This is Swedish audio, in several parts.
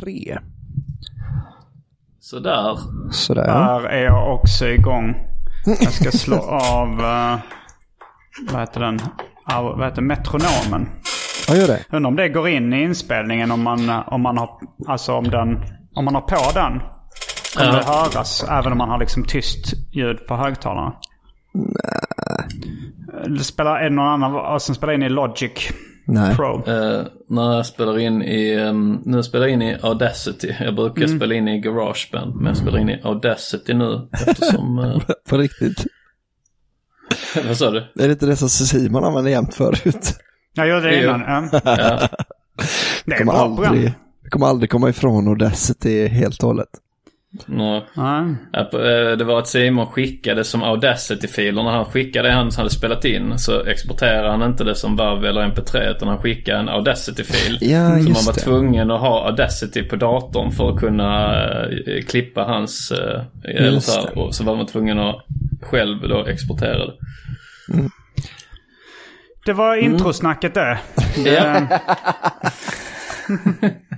Tre. Sådär. Sådär. Där är jag också igång. Jag ska slå av, uh, vad heter den, uh, vad heter metronomen. Ja, gör det. Undrar om det går in i inspelningen om man, om man har, alltså om den, om man har på den. Kommer Ja. det höras även om man har liksom tyst ljud på högtalarna? Nej. Det spelar, är det någon annan som spelar in i Logic Nej. Pro? Eh, när jag spelar in i, um, nu spelar jag in i Audacity. Jag brukar Mm. spela in i Garageband. Men jag spelar in i Audacity nu eftersom, uh, På riktigt. vad sa du? Är det inte det som Simon använde jämt förut? Jag gjorde det innan. Ja. Ja. Det är kommer bra program. aldrig, vi kommer aldrig komma ifrån Audacity helt och hållet. Nej. Eh, Det var att Simon skickade som Audacity-filer. När han skickade det han hade spelat in så exporterade han inte det som WAV eller MP3 utan han skickade en Audacity-fil. Ja, så man var det. tvungen att ha Audacity på datorn för att kunna eh, klippa hans... eh, eller Just så, här, och så var man tvungen att själv då exportera det. Det var introsnacket det. Ja.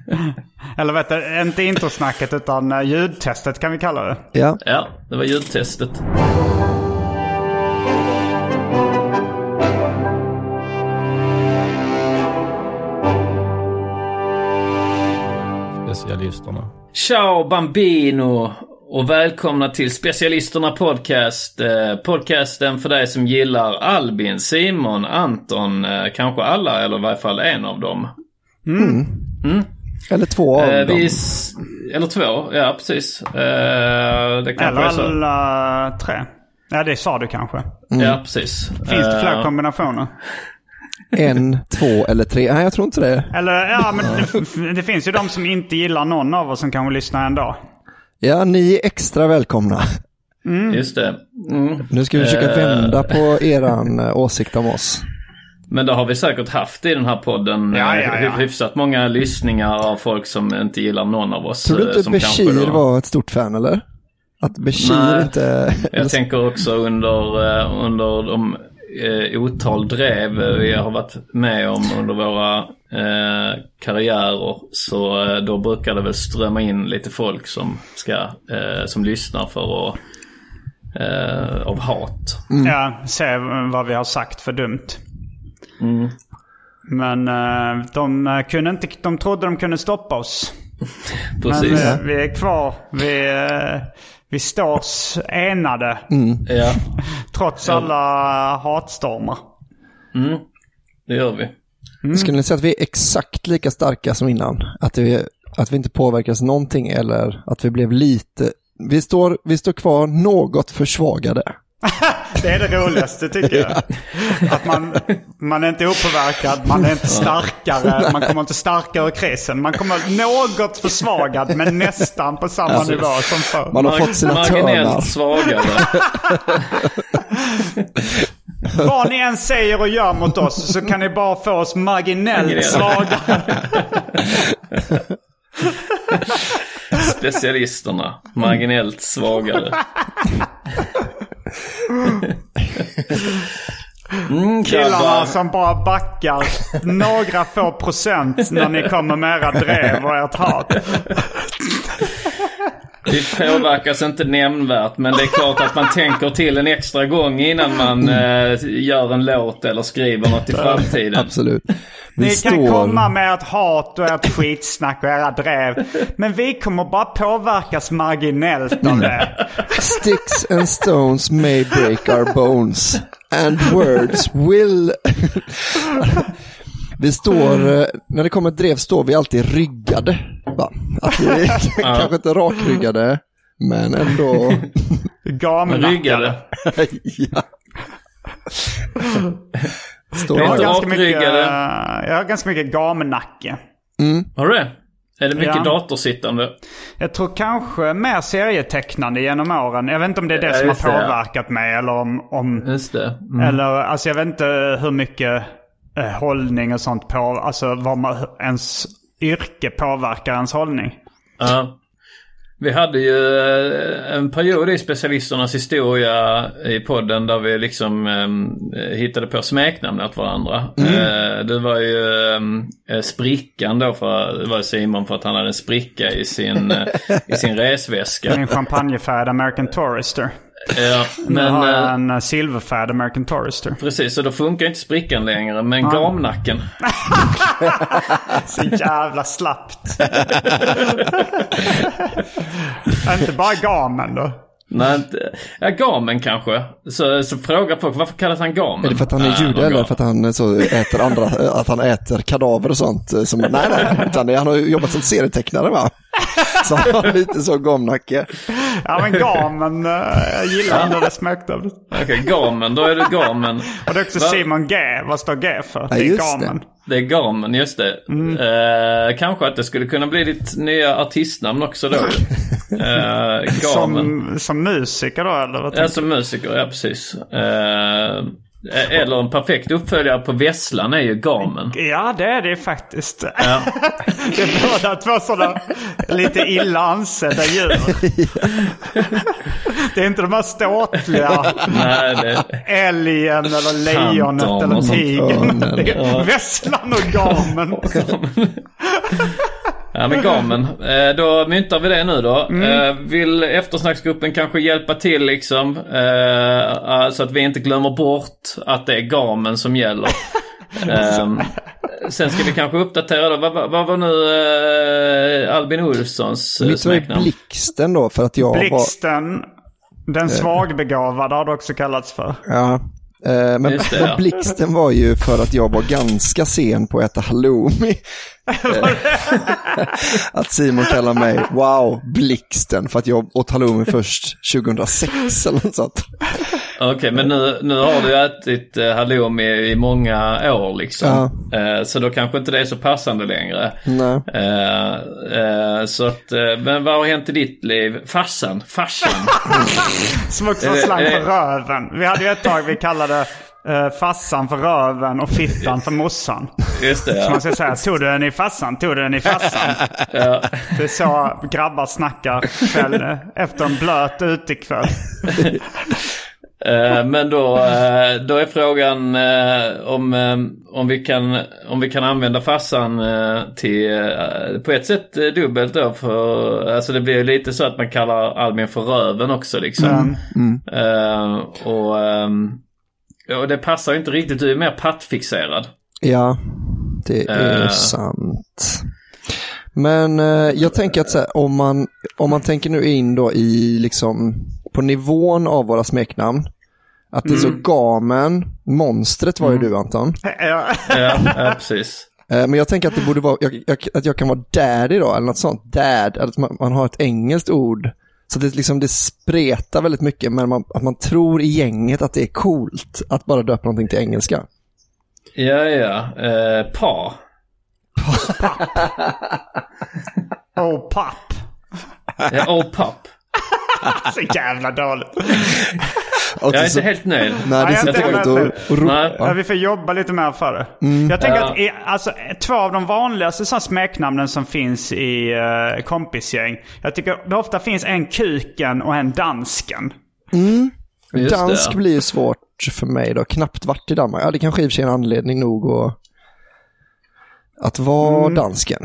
Eller vet du, inte introsnacket utan eh, ljudtestet kan vi kalla det. Ja, ja, det var ljudtestet. Specialisterna. Ciao Bambino! Och välkomna till Specialisterna Podcast. Eh, podcasten för dig som gillar Albin, Simon, Anton, eh, kanske alla eller i varje fall en av dem. Eller två av Eh, dem. vi eller två, ja precis. Eh, det Eller alla tre. Ja, det sa du kanske. Ja, precis. Finns det fler Eh, kombinationer? En, två eller tre. Nej, jag tror inte det. Eller ja, men det, det finns ju de som inte gillar någon av oss som kanske lyssnar en dag. Ja, ni är extra välkomna. Just det. Mm. Nu ska vi försöka Eh. vända på eran åsikt om oss. Men det har vi säkert haft i den här podden. Ja, eh, ja, ja. hy- Hyfsat många lyssningar av folk som inte gillar någon av oss. Tror du eh, inte Bashir då- var ett stort fan eller? Att Bashir inte... Jag tänker också under, eh, under de eh, otal drev eh, vi har varit med om under våra eh, karriärer. Så eh, då brukar det väl strömma in lite folk som, ska, eh, som lyssnar för att eh, av hat. Ja, se vad vi har sagt för dumt. Mm. Men eh, de, eh, kunde inte, de trodde de kunde stoppa oss. Precis. Men eh, vi är kvar. Vi, vi står enade. Ja, Trots alla hatstormar. det gör vi. Skulle ni säga att vi är exakt lika starka som innan? Att vi, att vi inte påverkas någonting eller att vi blev lite... Vi står, vi står kvar något försvagade. Det är det roligaste tycker jag. Att man, man är inte opåverkad, man är inte starkare, man kommer inte starkare ur krisen. Man kommer något försvagad men nästan på samma Alltså, nivå som förr. Man har fått sina törnar. Marginellt svagare. Vad ni än säger och gör mot oss så kan ni bara få oss marginellt Marginellt. svaga. Specialisterna. Marginellt svagare. Mm, Killarna som bara backar några få procent när ni kommer med era drev och ert hat. Vi påverkas inte nämnvärt men det är klart att man tänker till en extra gång innan man eh, gör en låt eller skriver något i framtiden. Absolut. Vi Ni står... kan komma med ert hat och ert skitsnack och era drev. Men vi kommer bara påverkas marginellt av det. Sticks and stones may break our bones. And words will... vi står, när det kommer ett drev står vi alltid ryggade. Va? Att vi är kanske inte rakryggade, men ändå... Gamnackade. Ryggade. ja. Står Jag har, ganska mycket, rakryggade. jag har ganska mycket gamnacke. Har du det? Är det mycket Ja. datorsittande? Jag tror kanske mer serietecknande genom åren. Jag vet inte om det är det Ja, som har just det, påverkat mig eller om... om Just det. Mm. Eller alltså jag vet inte hur mycket eh, hållning och sånt på... Alltså vad man, ens yrke påverkar ens hållning. Ja. Vi hade ju eh, en period i specialisternas historia i podden där vi liksom eh, hittade på smeknamn åt varandra. Eh, det var ju eh, sprickan då för, det var Simon för att han hade en spricka i sin, eh, i sin resväska. Min champagnefärgad American Tourister. Ja, Nu men har jag eh, en eh, silverfärgad American Tourister. precis, så då funkar inte sprickan längre. Men gamnacken. Så jävla slappt. inte bara gamen då. Nej, inte, ja, gamen kanske. Så, så frågar folk varför kallas han gamen? Är det för att han är Nej, jude eller för att han så äter andra, att han äter kadaver och sånt? eh, Som, nej, nej, utan han har jobbat som serietecknare va? Han har lite så gomnacke. Ja men gamen, eh, jag gillar ändå det smeknamnet. Okej, gamen. Då är det gamen. Och det är också Va? Simon G. Vad står G för? Ja, det är just det. gamen. Det är gamen, just det. Mm. Eh, kanske att det skulle kunna bli ditt nya artistnamn också då. gamen. Som, som musiker då eller? Vad Ja, som musiker, ja precis. Eh, eller en perfekt uppföljare på Vesslan är ju gamen. Ja det är det faktiskt. Ja. det är båda två sådana lite illa ansedda djur. det är inte de här ståtliga Nej, det, älgen eller lejonet eller tigern. Vesslan och gamen. Ja men gamen. Eh, då myntar vi det nu då. Mm. Eh, vill eftersnacksgruppen kanske hjälpa till liksom. Eh, så att vi inte glömmer bort att det är gamen som gäller. Ehm, sen ska vi kanske uppdatera då. Vad, vad, vad var nu Albin Olssons Mitt var smeknamn? Blixten då för att jag var... Blixten, den svagbegåvade har det också kallats för. Ja. Men det, ja. blixten var ju för att jag var ganska sen på att äta halloumi. Eh, att Simon kallar mig, wow, blixten, för att jag åt halloumi först 2006 eller något sånt. Okej, men nu, nu har du ätit eh, halloumi i många år liksom. Eh, så då kanske inte det är så passande längre. Nej. Eh, eh, så att, men vad har hänt i ditt liv? Farsan? Farsan? Som också slang för röven. Vi hade ju ett tag vi kallade uh, fassan för röven och fittan för morsan. Just det, Så ja. man ska säga, tog du den i fassan? Tog du den i fassan? ja. Det är så grabbar snackar kväll, efter en blöt utekväll. Eh, men då, eh, då är frågan eh, om, eh, om, vi kan, om vi kan använda farsan eh, till, eh, på ett sätt eh, dubbelt då. För, alltså det blir ju lite så att man kallar Albin för röven också liksom. Eh, och, ehm, och det passar ju inte riktigt, du är mer pattfixerad. Ja, det är Eh. sant. Men eh, jag tänker att så här, om, man, om man tänker nu in då i liksom på nivån av våra smeknamn. Att det är så gamen, monstret var ju du Anton. Ja. Ja, ja precis. Eh, Men jag tänker att det borde vara, jag, jag, att jag kan vara daddy då, eller något sånt. Dad, att man, man har ett engelskt ord Så det, liksom, det spretar väldigt mycket, men man, att man tror i gänget att det är coolt att bara döpa någonting till engelska. Ja, ja. Eh, pa. Oh, papp. Ja, oh, papp. Så jävla dåligt. Och Jag är så- inte helt nöjd. Nej, det är så inte dåligt Nej. Ja, ropa. vi får jobba lite mer för det. Jag tänker Ja. att i, alltså, två av de vanligaste smeknamnen som finns i uh, kompisgäng. Jag tycker det ofta finns en kuken och en dansken. Det, Dansk ja. blir ju svårt för mig då. Knappt varit i Danmark. Ja, det kanske i och för sig är en anledning nog att, att vara dansken.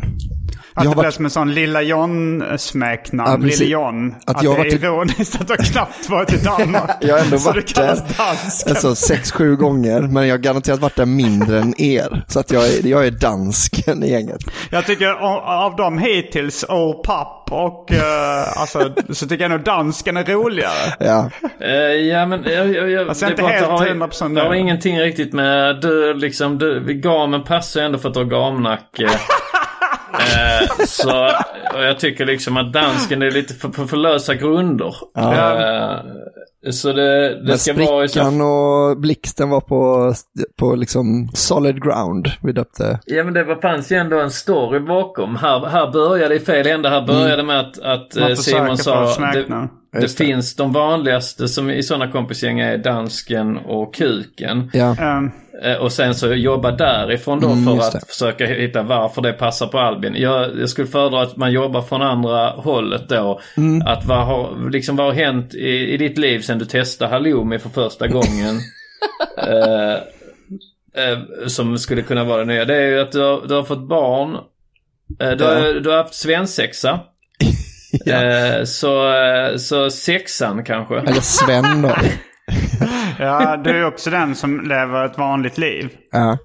Att Jag det varit- som en sån Lilla John-smeknamn. Ja, precis. Lille John. Att Att, jag det är varit i- ironiskt att du knappt varit i Danmark. Jag har ändå Så varit där. Alltså sex, sju gånger, men jag har garanterat varit där mindre än er. Så att jag är, jag är dansken i gänget. Jag tycker av, av dem hittills, Oh Papp och uh, alltså, så tycker jag nog dansken är roligare. Ja, Eh, ja men jag, jag, jag, Alltså, inte bara att helt det har, 100% det har ingenting riktigt med du liksom, du, gamen passar ju ändå för att du har gamnacke. eh, så och jag tycker liksom att dansken är lite för, för, för lösa grunder. Eh, så det, det men ska vara sprickan och blixten var på, på liksom solid ground. Vi döpte. Ja men det var, fanns ju ändå en story bakom. Här, här började i fel ände. Här började med att, att eh, Simon sa... Det. Det det. finns de vanligaste som i sådana kompisgäng är dansken och kuken. Ja, Um, Och sen så jobba därifrån då Mm, för att det. försöka hitta varför det passar på Albin. Jag, jag skulle föredra att man jobbar från andra hållet då. Mm. Att vad har, liksom, vad har hänt i, i ditt liv sen du testade halloumi för första gången? eh, eh, som skulle kunna vara det nya. Det är ju att du har, du har fått barn. Eh, du, har, du har haft svensexa. eh, så, eh, så sexan kanske. eller Sven då. ja, du är också den som lever ett vanligt liv. Ja.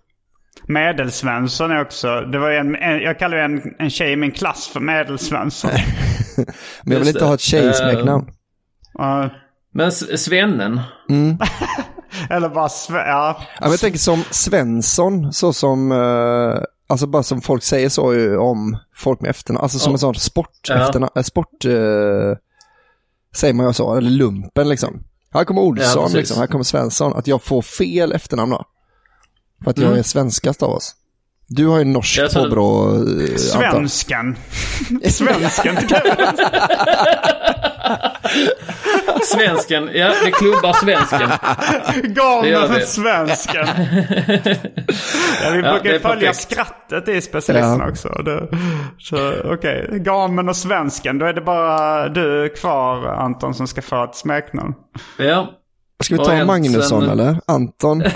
Medelsvensson är också, det var en, en, jag kallar ju en, en tjej i min klass för Medelsvensson. Men jag vill Just inte det. ha ett tjejsmeknamn. Uh, Men S- svennen. eller bara sve, ja. Ja, men jag tänker som Svensson, så som, eh, alltså bara som folk säger så ju om folk med efternamn, alltså som Ja. en sån sport, Ja. efternamn, äh, sport, eh, säger man ju så, eller lumpen liksom. Här kommer Ja, Olsson, precis. liksom, här kommer Svensson, att jag får fel efternamn då. För att jag Mm. är svenskast av oss. Du har ju norskt Jag påbrå, antar Svensken. Svensken. Svensken, ja det klubbar svensken. Det. svensken. ja, vi Ja, brukar är följa perfekt. skrattet i specialisten Ja. också. Det, så okej, Gamen och svensken. Då är det bara du kvar Anton som ska få ett smeknamn. Ja. Ska vi ta en Magnusson sen- eller? Anton?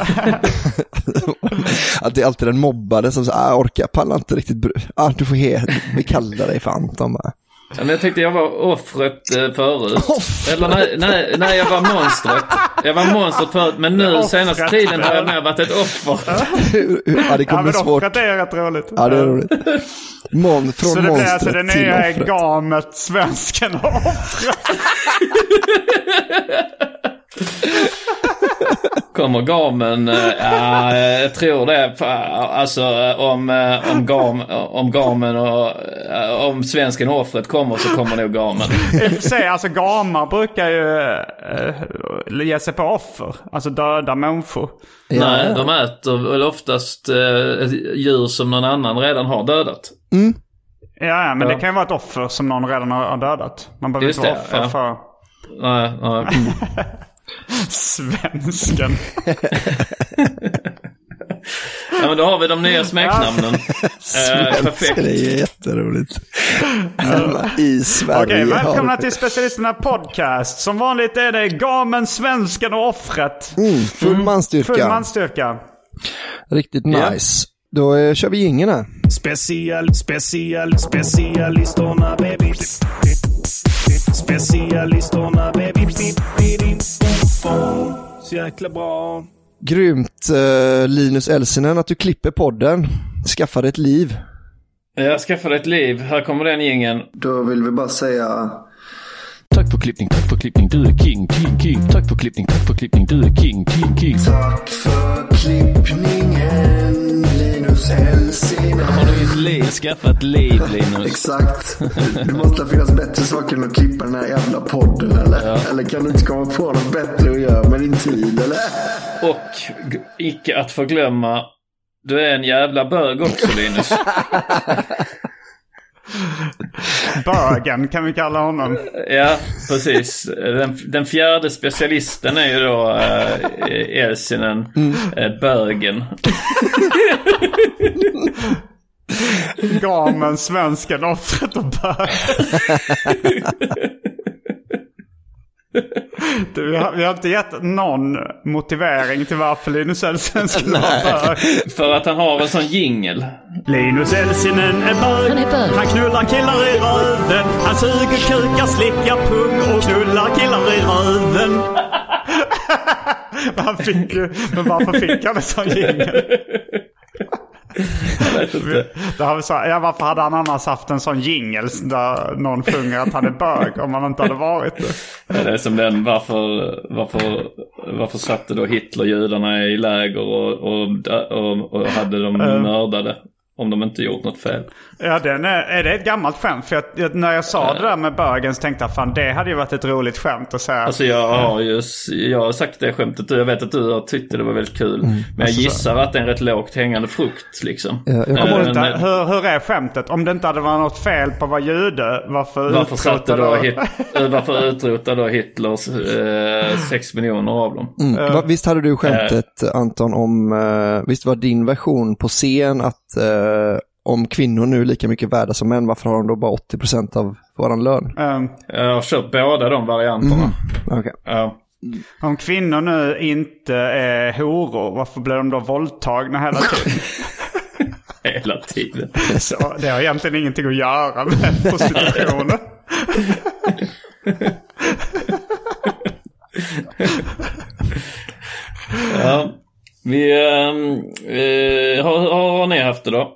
att det är alltid den mobbade som säger, ah, orkar, pallar inte riktigt. Ah, du får he, vi kallar dig för Anton bara. Ja, men jag tyckte jag var offret eh, förut. Offret? Eller nej, nej, nej, jag var monstret. Jag var monstret förut, men nu Offret. senaste tiden har jag mer varit ett offer. ja, det kommer Ja, men svårt. offret är rätt roligt. Ja, det är roligt. Mon, från Så det blir alltså det nya gamet, svensken och offret. Kommer gamen, eh, ja, jag tror det. Alltså eh, om, eh, om, gam, om gamen och eh, om svensken och offret kommer så kommer nog gamen. I och för sig, alltså gamar brukar ju äh, ge sig på offer. Alltså döda människor. Nej, de äter väl oftast eh, ett djur som någon annan redan har dödat. Ja, ja, men Ja. det kan ju vara ett offer som någon redan har dödat. Man behöver Just inte vara offer ja. för Nej, nej. svensken. Ja, men då har vi de nya smeknamnen. Eh, perfekt. Det är jätteroligt. Alla I Sverige Okej, välkomna har... till Specialisterna Podcast. Som vanligt är det gamen, svensken och offret. Mm, full manstyrka. Full manstyrka. Riktigt Ja. nice. Då eh, kör vi jingeln här. Special, special, specialisterna baby. Specialisterna baby. Så jäkla bra. Grymt eh, Linus Elsinen att du klipper podden. Skaffa dig ett liv. Jag skaffade ett liv. Här kommer den gängen. Då vill vi bara säga Tack för klippning, tack för klippning, du är king, king, king. Tack för klippning, tack för klippning, du är king, king, king. Tack för klippningen Linus Elsinen. Har du ett liv? Skaffa ett liv Linus. Exakt. Det måste finnas bättre saker än att klippa den här jävla podden eller? Eller kan du inte komma på något bättre att göra med din tid eller? Och icke att förglömma, du är en jävla bög också Linus. Bögen kan vi kalla honom. Ja, precis. Den, den fjärde specialisten är ju då äh, Elsinen, äh, bögen. Gamen, svensken, offret och bög. Du, vi, har, vi har inte gett någon motivering till varför Linus Elfsson skulle vara bög. För att han har en sån jingel. Linus Elsinen är bög. Han är bög. Han knullar killar i röven. Han suger kukar, slickar pung och knullar killar i röven. Han fick ju, men varför fick han en sån jingel? Jag vet inte. Det har vi så, ja, varför hade han annars haft en sån jingel där någon sjunger att han är bög om han inte hade varit det? Ja, Det är som den, varför, varför, varför satte då Hitler judarna i läger och, och, och, och hade dem mördade? Om de inte gjort något fel. Ja, den är, är det ett gammalt skämt? För jag, jag, när jag sa det där med bögen så tänkte jag fan det hade ju varit ett roligt skämt att säga. Alltså jag har ju jag har sagt det skämtet och jag vet att du har tyckt det var väldigt kul. Men jag gissar att det är en rätt lågt hängande frukt liksom. Ja, jag kommer Eh, ihåg Vänta, men- hur, hur är skämtet? Om det inte hade varit något fel på att vara jude, varför Varför satte då, hit, eh, varför utrotade då Hitler eh, sex miljoner av dem? Mm. Va, visst hade du skämtet Anton om, eh, visst var din version på scen att eh, om kvinnor nu är lika mycket värda som män, varför har de då bara 80% av våran lön? Ehm, Jag har köpt båda de varianterna. Okej. Ja. om kvinnor nu inte är horor, varför blir de då våldtagna hela tiden? Hela tiden. Så det har egentligen ingenting att göra med prostitutionen. Ja. Vi, eh, har, har, har ni haft det då?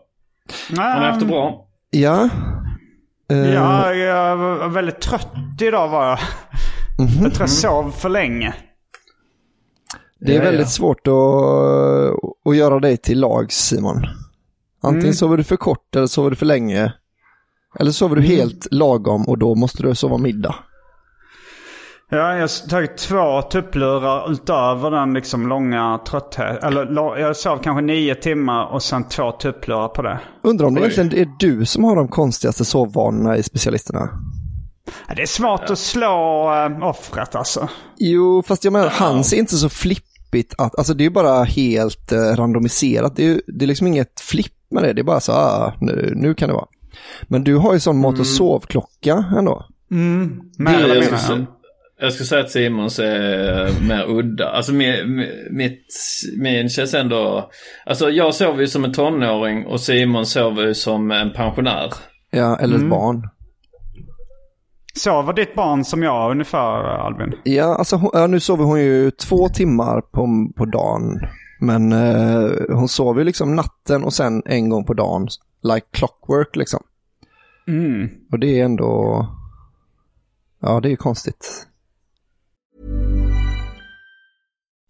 Har ni haft det bra? Ja. Eh, Ja, jag var väldigt trött idag var jag. Mhm. Jag tror jag sov för länge. Det är Ja, väldigt ja. svårt att, att göra dig till lag Simon. Antingen Mm. sover du för kort eller sover du för länge. Eller sover du Mm. helt lagom och då måste du sova middag. Ja, jag har tagit två tupplurar utöver den liksom långa trötthet. Eller jag sov kanske nio timmar och sen två tupplurar på det. Undrar om det egentligen är du som har de konstigaste sovvanorna i specialisterna? Ja, Det är svårt att slå äh, offret alltså. Jo, fast jag menar, hans är inte så flippigt att, alltså det är ju bara helt eh, randomiserat. Det är, det är liksom inget flipp med det, det är bara så, ah, nu, nu kan det vara. Men du har ju sån mat och sovklocka ändå. Mer Det eller jag, skulle, säga att Simons är mer udda. Alltså mi- mi- mitt, min känns ändå... Alltså jag sover ju som en tonåring och Simon sover ju som en pensionär. Ja, eller ett barn. Sover ditt barn som jag ungefär Albin? Ja, alltså hon, ja, nu sover hon ju två timmar på, på dagen. Men eh, hon sover ju liksom natten och sen en gång på dagen. Like clockwork liksom. Och det är ändå... Ja, det är konstigt.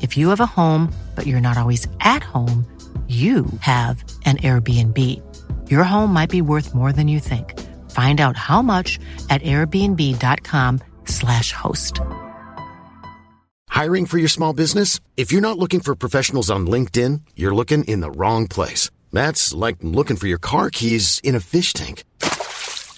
If you have a home, but you're not always at home, you have an Airbnb. Your home might be worth more than you think. Find out how much at airbnb.com/slash host. Hiring for your small business? If you're not looking for professionals on LinkedIn, you're looking in the wrong place. That's like looking for your car keys in a fish tank.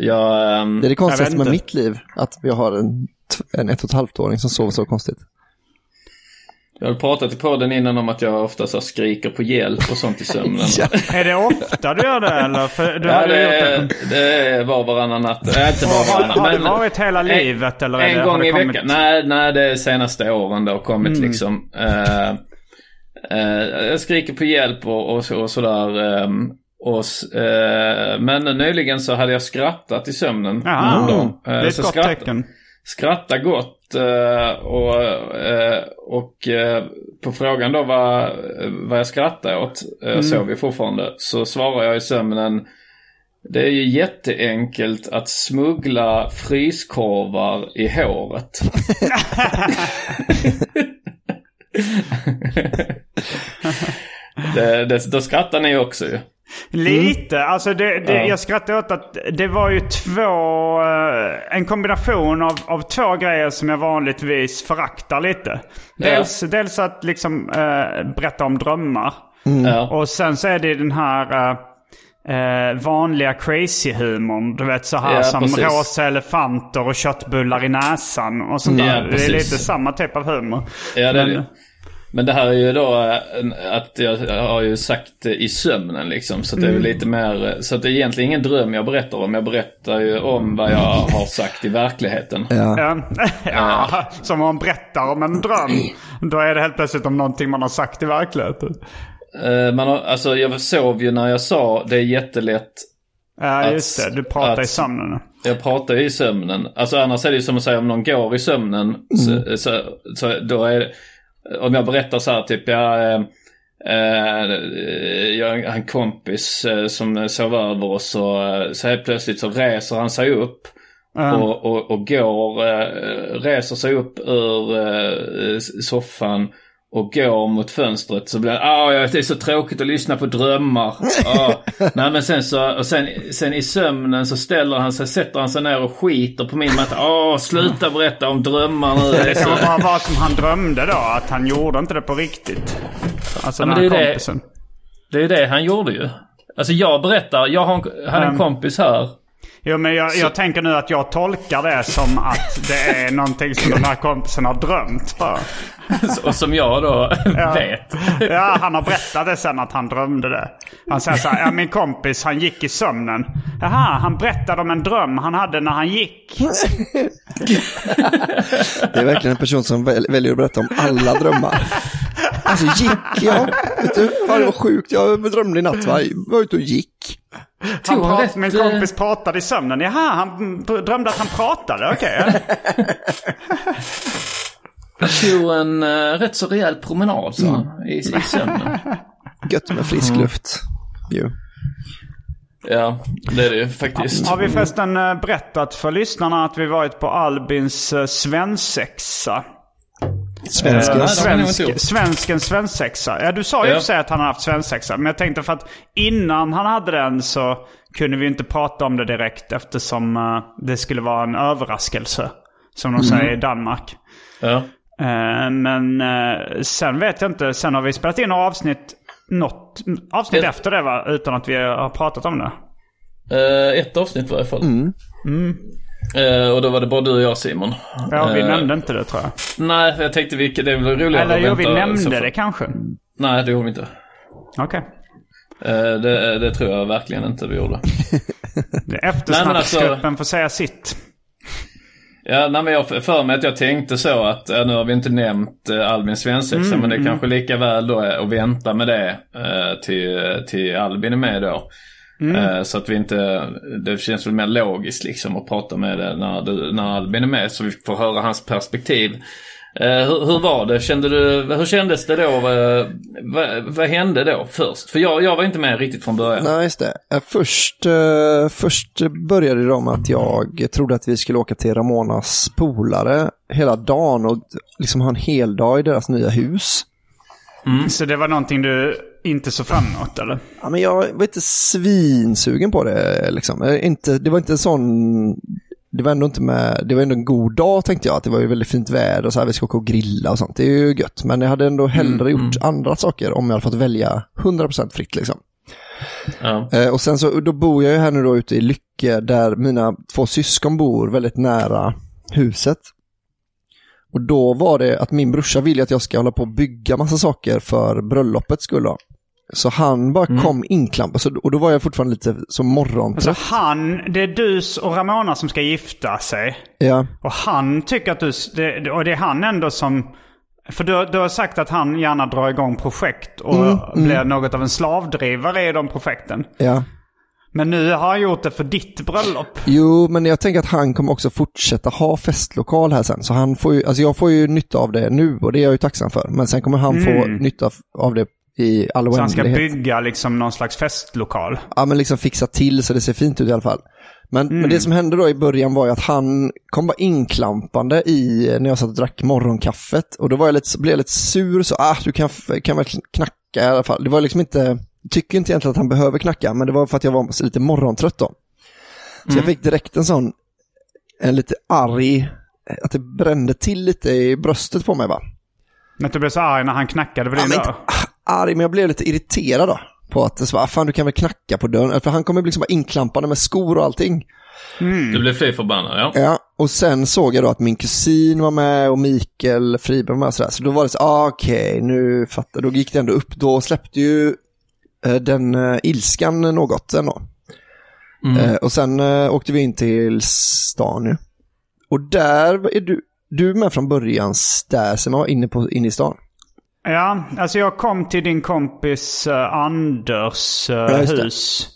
Jag, ehm, Det är det konstigaste med mitt liv, att jag har en, en ett och ett halvt-åring som sover så konstigt. jag har pratat i podden innan om att jag ofta så skriker på hjälp och sånt i sömnen. Är det ofta du gör det eller? För du Ja, det, gjort är, det är var varannan natt. Äh, inte var Har, varannan. har det varit hela livet eller? är En det, gång i veckan. Nej, nej, det är senaste åren det har kommit Mm. liksom. Eh, eh, jag skriker på hjälp och, och, så- och sådär. ehm, och, eh, men nyligen så hade jag skrattat i sömnen. Jaha, häromdagen. det är Eh, ett så gott skratt- tecken. Skratta gott eh, och, eh, och eh, på frågan då vad, vad jag skrattar åt, eh, Mm. sov vi fortfarande, så svarar jag i sömnen det är ju jätteenkelt att smuggla fryskorvar i håret. det, det, då skrattar ni också ju. Lite. Alltså det, det, Ja. Jag skrattar åt att det var ju två... eh, En kombination av, av två grejer som jag vanligtvis föraktar lite. Dels, dels att liksom eh, berätta om drömmar. Ja. Och sen så är det den här eh, eh, vanliga crazy-humorn. Du vet så här Ja, som precis. rosa elefanter och köttbullar i näsan och sånt Ja, där. det är precis. lite samma typ av humor. Ja, det är Men- det. Men det här är ju då eh, att jag har ju sagt det i sömnen liksom. Så att det är Mm. lite mer, eh, så att det är egentligen ingen dröm jag berättar om. Jag berättar ju om vad jag har sagt i verkligheten. Ja. ja, som om man berättar om en dröm. Då är det helt plötsligt om någonting man har sagt i verkligheten. Eh, Man har, alltså jag sov ju när jag sa det är jättelätt. Ja, att- just det. Du pratar i att- sömnen. Jag pratar ju i sömnen. Alltså annars är det ju som att säga om någon går i sömnen. Så, så, så då är det, om jag berättar så här typ, jag, eh, eh, jag har en kompis eh, som sov över och så, så helt plötsligt så reser han sig upp. Ja. Och, och, och går, reser sig upp ur soffan och går mot fönstret så blir det, ah, det är så tråkigt att lyssna på drömmar. Ah. Nej men sen så, och sen, sen i sömnen så ställer han sig, sätter han sig ner och skiter på min matta. Åh, sluta berätta om drömmar nu. Det kan bara vara som han drömde då. Att han gjorde inte det på riktigt. Alltså Ja, den här det är det. kompisen. det är det han gjorde ju. Alltså jag berättar, jag har en, hade en Mm. kompis här. Jo men jag, jag tänker nu att jag tolkar det som att det är någonting som den här kompisen har drömt bara. Och som jag då Ja. vet. Ja, han har berättat det sen att han drömde det. Han säger så här, ja min kompis han gick i sömnen. Jaha, han berättade om en dröm han hade när han gick. Det är verkligen en person som väl, väljer att berätta om alla drömmar. Alltså gick jag? Vet du, fan, det var sjukt, jag drömde i natt va? Jag var ute och gick. Han prat, rätt, min eh, kompis pratade i sömnen. Jaha, han drömde att han pratade. Okej. Jag tog en uh, rätt så rejäl promenad sa han i, i sömnen. Gött med frisk luft. Jo. Ja, det är det ju faktiskt. Har vi förresten eh, berättat för lyssnarna att vi varit på Albins uh, svensexa? Svensken. Eh, svensk, svensken svensexa. Ja, du sa ju Ja. för sig att han har haft svensexa. Men jag tänkte för att innan han hade den så kunde vi inte prata om det direkt eftersom eh, det skulle vara en överraskelse. Som de säger i Danmark. Ja. Eh, men eh, sen vet jag inte. Sen har vi spelat in några avsnitt. Något avsnitt Ja. efter det va? Utan att vi har pratat om det. Eh, ett avsnitt i varje fall. Eh, och då var det bara du och jag Simon. Ja, vi Eh, nämnde inte det tror jag. Nej, jag tänkte vilket det är väl roligare Eller jo, vi nämnde får- det kanske. Nej, det gjorde vi inte. Okej. Eh, det, det tror jag verkligen inte vi gjorde. Men alltså- Eftersnacksgruppen får säga sitt. Ja, nej, men jag för mig att jag tänkte så att, nu har vi inte nämnt eh, Albin svensexa, Mm, men det är kanske lika väl då är att vänta med det eh, till, till Albin är med då. Mm. Eh, så att vi inte, det känns väl mer logiskt liksom att prata med det när, när Albin är med så vi får höra hans perspektiv. Eh, hur, hur var det? Kände du, hur kändes det då? Eh, vad, vad hände då först? För jag, jag var inte med riktigt från början. Nej, just det. Eh, Först, först började det med att jag trodde att vi skulle åka till Ramonas polare hela dagen och liksom ha en hel dag i deras nya hus. Så det var någonting du inte så fram emot eller? Ja, men jag var inte svinsugen på det. Liksom. Inte, det var inte en sån... Det var ändå inte med, det var ändå en god dag tänkte jag. Att det var ju väldigt fint väder och så här, vi ska åka och grilla och sånt. Det är ju gött. Men jag hade ändå hellre gjort andra saker om jag hade fått välja 100% fritt liksom. Ja. Eh, och sen så, då bor jag ju här nu då ute i Lycke där mina två syskon bor väldigt nära huset. Och då var det att min brorsa vill att jag ska hålla på och bygga massa saker för bröllopet skulle ha. Så han bara kom inklampad, så, och då var jag fortfarande lite som morgontrött. Alltså han, det är du och Ramona som ska gifta sig. Ja, Och han tycker att du, det, och det är han ändå som... För du, du har sagt att han gärna drar igång projekt och Mm, blir något av en slavdrivare i de projekten. ja. Men nu har han gjort det för ditt bröllop. Jo, men jag tänker att han kommer också fortsätta ha festlokal här sen. Så han får ju, alltså jag får ju nytta av det nu och det är jag ju tacksam för. Men sen kommer han få nytta av det i all Så han ska bygga liksom någon slags festlokal. ja, men liksom fixa till så det ser fint ut i alla fall. Men, men det som hände då i början var ju att han kom bara inklampande i, när jag satt och drack morgonkaffet. Och då var jag lite, blev jag lite sur, så ah, du kan, kan väl knacka i alla fall. Det var liksom inte, tycker inte egentligen att han behöver knacka, men det var för att jag var lite morgontrött då. Så jag fick direkt en sån, en lite arg, att det brände till lite i bröstet på mig va. Men du blev så arg när han knackade på din inte dörr. Arg, men jag blev lite irriterad då. På att det så bara, "Ah, fan du kan väl knacka på dörren. För han kommer liksom bara inklampande med skor och allting. Du blev fly förbannad, ja. Ja, och sen såg jag då att min kusin var med och Mikael Friberg var med och sådär. Så då var det så, ah, okej, nu fattar Då gick det ändå upp. Då släppte ju eh, den eh, ilskan något ändå. Eh, och sen eh, åkte vi in till stan ju. Och där är du, du är med från början, där sen var inne, på, inne i stan. Ja, alltså jag kom till din kompis eh, Anders eh, Ja, hus.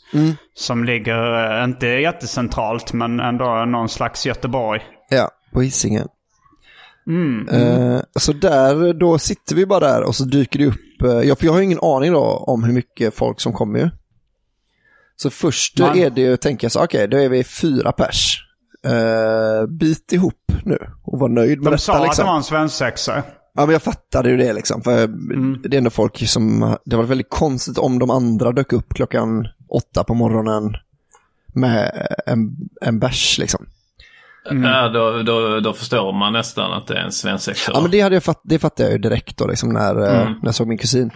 Som ligger, eh, inte jättecentralt, men ändå någon slags Göteborg. Ja, på Hisingen. Eh, så där, då sitter vi bara där och så dyker det upp, ja, för jag har ingen aning då om hur mycket folk som kommer ju. Så först Nej. är det ju, tänker jag så, okej, då är vi fyra pers. Uh, bit ihop nu och var nöjd med De detta. sa att liksom. det var en svensexa. Ja, men jag fattade ju det liksom. För Det är ändå folk som, det var väldigt konstigt om de andra dök upp klockan åtta på morgonen med en, en bärs liksom. ja då, då, då förstår man nästan att det är en svensexa. Ja, men det, hade jag fatt, det fattade jag ju direkt då, liksom, när, eh, när jag såg min kusin.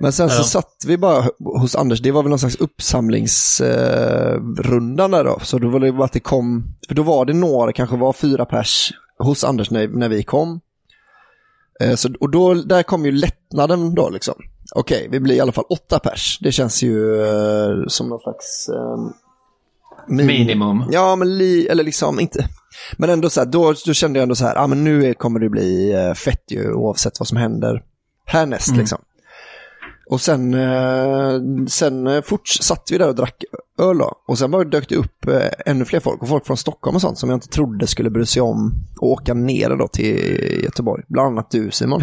Men sen så Ja. satt vi bara hos Anders, det var väl någon slags uppsamlingsrundan där då. Så då var det bara att det kom, för då var det några, kanske var fyra pers hos Anders när, när vi kom. Eh, så, och då, där kom ju lättnaden då liksom. Okej, vi blir i alla fall åtta pers. Det känns ju eh, som någon slags... Eh, min- Minimum. Ja, men li, eller liksom inte. Men ändå så här, då, då kände jag ändå så här, ja men nu kommer det bli eh, fett ju oavsett vad som händer härnäst liksom. Och sen, eh, sen eh, fort satt vi där och drack öl då. Och sen bara dök det upp eh, ännu fler folk. Och folk från Stockholm och sånt som jag inte trodde skulle bry sig om att åka ner då till Göteborg. Bland annat du Simon.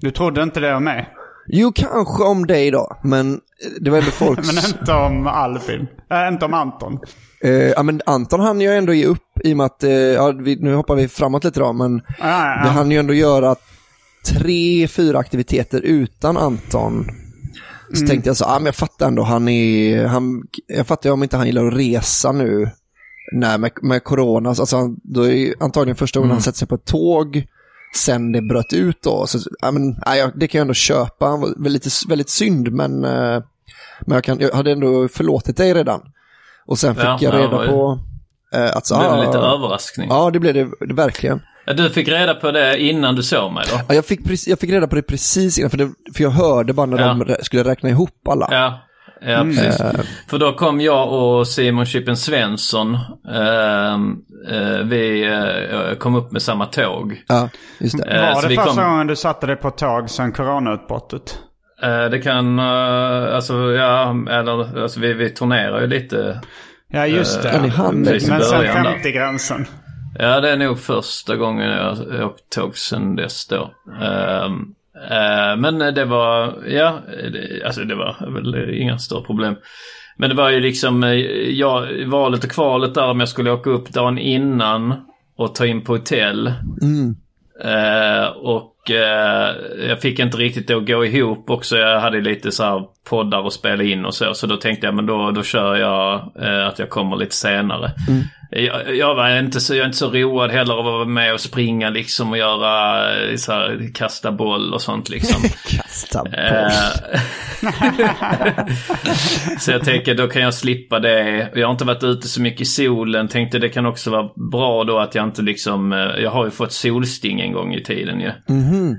Du trodde inte det om mig. Jo, kanske om dig då. Men det var ändå folk... Men inte om Albin. Äh, inte om Anton. Eh, ja, men Anton hann ju ändå ge upp i och med att, eh, ja, vi, nu hoppar vi framåt lite då, men Ja, ja, ja. hann ju ändå göra tre, fyra aktiviteter utan Anton. Så tänkte jag så, ja men jag fattar ändå, han är, han, jag fattar om inte han gillar att resa nu, när med, med corona, alltså då är antagligen första gången han sätter sig på ett tåg, sen det bröt ut då, så ja, men, ja, det kan jag ändå köpa, han var väldigt, väldigt synd, men, eh, men jag, kan, jag hade ändå förlåtit dig redan. Och sen fick Ja, jag ja, reda vad- på eh, att så, Det blev ah, lite överraskning. Ja, det blev det, det verkligen. Du fick reda på det innan du såg mig då? Ja, jag, fick, precis- jag fick reda på det precis innan, för, det, för jag hörde bara när Ja. de skulle räkna ihop alla. Ja, ja precis. För då kom jag och Simon Chippen Svensson. ehm, eh, vi eh, kom upp med samma tåg. Ja, just det. Eh, Var det första kom- gången du satte dig på ett tåg sedan coronautbrottet? Eh, det kan, uh, alltså ja, eller alltså vi, vi turnerar ju lite. Ja, just det. Eh, Ja, hann Men sen början där. 50-gränsen. Ja, det är nog första gången jag åkt tåg sen dess då. Ehm, eh, men det var, ja, det, alltså det var väl inga större problem. Men det var ju liksom, eh, ja, valet och kvalet där om jag skulle åka upp dagen innan och ta in på hotell. Mm. Eh, och eh, jag fick inte riktigt det att gå ihop också. Jag hade lite så här poddar att spela in och så. Så då tänkte jag, men då, då kör jag eh, att jag kommer lite senare. Jag, jag, var inte så, jag är inte så road heller av att vara med och springa liksom och göra eh, så här, kasta boll och sånt liksom. Kasta boll. Eh, så jag tänker då kan jag slippa det. Jag har inte varit ute så mycket i solen. Tänkte det kan också vara bra då att jag inte liksom, eh, jag har ju fått solsting en gång i tiden ju.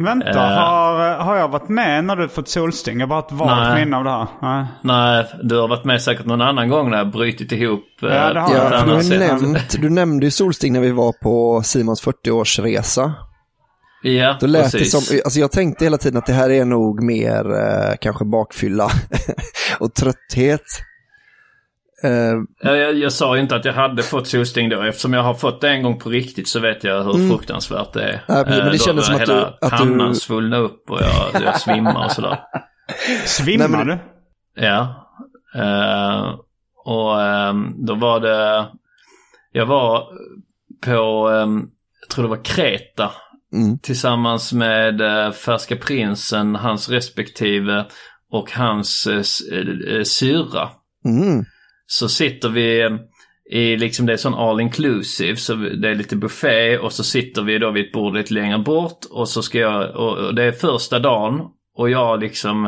Vänta, Eh. har, har jag varit med när du fått solsting? Jag har bara ett vagt minne av det här. Nej. Nej, du har varit med säkert någon annan gång när jag brutit ihop. eh, Ja, det har på jag. Ja, du, har nämnt, du nämnde ju solsting när vi var på Simons 40-årsresa. Ja, Då lät precis. det som, alltså jag tänkte hela tiden att det här är nog mer eh, kanske bakfylla och trötthet. Eh, Ja, Jag, jag sa ju inte att jag hade fått solsting då. Eftersom jag har fått det en gång på riktigt så vet jag hur fruktansvärt det är. Mm. Ja, precis, men det Eh, då kändes som att hela du- du- pannan svullnade upp och jag, jag svimmar och sådär. Svimmar Nej, men- du? Ja. Eh, och ehm, då var det... Jag var på, ehm, jag tror det var Kreta. Mm. Tillsammans med uh, Färska Prinsen, hans respektive och hans uh, uh, syra. mm. Så sitter vi i liksom det är sån all inclusive. Så det är lite buffé och så sitter vi då vid ett bord lite längre bort. Och så ska jag, och det är första dagen. Och jag liksom,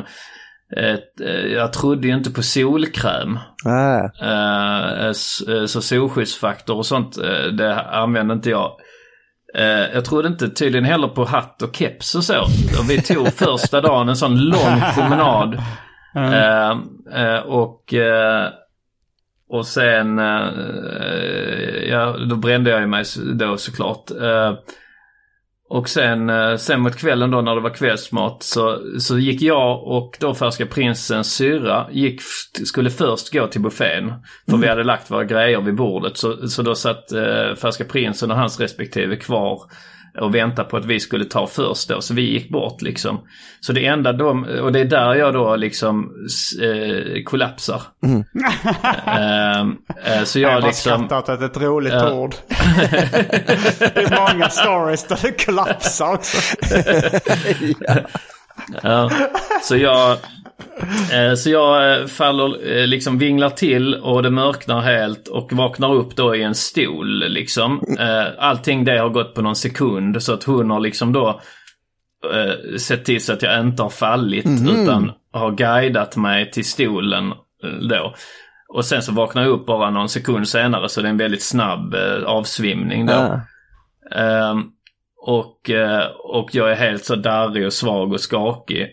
ett, eh, jag trodde ju inte på solkräm. Ah, Så solskyddsfaktor och sånt, det använde inte jag. Jag trodde inte tydligen heller på hatt och keps och så. Och vi tog första dagen en sån lång promenad. Eh, och, och sen, ja då brände jag mig då såklart. Och sen, eh, sen mot kvällen då när det var kvällsmat så, så gick jag och då Färska Prinsens syrra gick, skulle först gå till buffén. För vi hade lagt våra grejer vid bordet. Så, så då satt eh, Färska Prinsen och hans respektive kvar och väntade på att vi skulle ta först då. Så vi gick bort liksom. Så det enda de, och det är där jag då liksom eh, kollapsar. Eh, eh, så Jag har jag bara liksom... skrattat åt ett roligt ord. det är många stories där det kollapsar också. Ja, så jag, så jag eh, faller, eh, liksom vinglar till och det mörknar helt och vaknar upp då i en stol liksom. Eh, Allting det har gått på någon sekund så att hon har liksom då eh, sett till så att jag inte har fallit utan har guidat mig till stolen eh, då. Och sen så vaknar jag upp bara någon sekund senare så det är en väldigt snabb eh, avsvimning då. ah. Och, eh, och jag är helt så darrig och svag och skakig.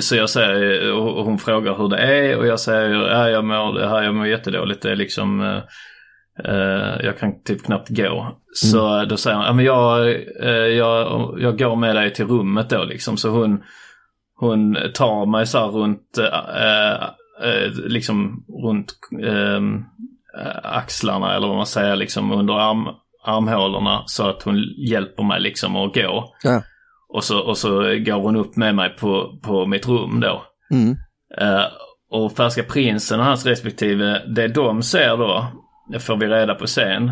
Så jag säger, och hon frågar hur det är och jag säger, ja jag mår, det här, jag mår jättedåligt. Det är liksom, eh, eh, jag kan typ knappt gå. Så då säger hon, ja men jag, eh, jag, jag går med dig till rummet då liksom. Så hon, hon tar mig så här runt, eh, eh, liksom runt eh, axlarna eller vad man säger, liksom under arm, armhålorna så att hon hjälper mig liksom att gå. Ja. Och så, och så går hon upp med mig på, på mitt rum då. Mm. Eh, och Färska Prinsen och hans respektive, det de ser då, det får vi reda på sen.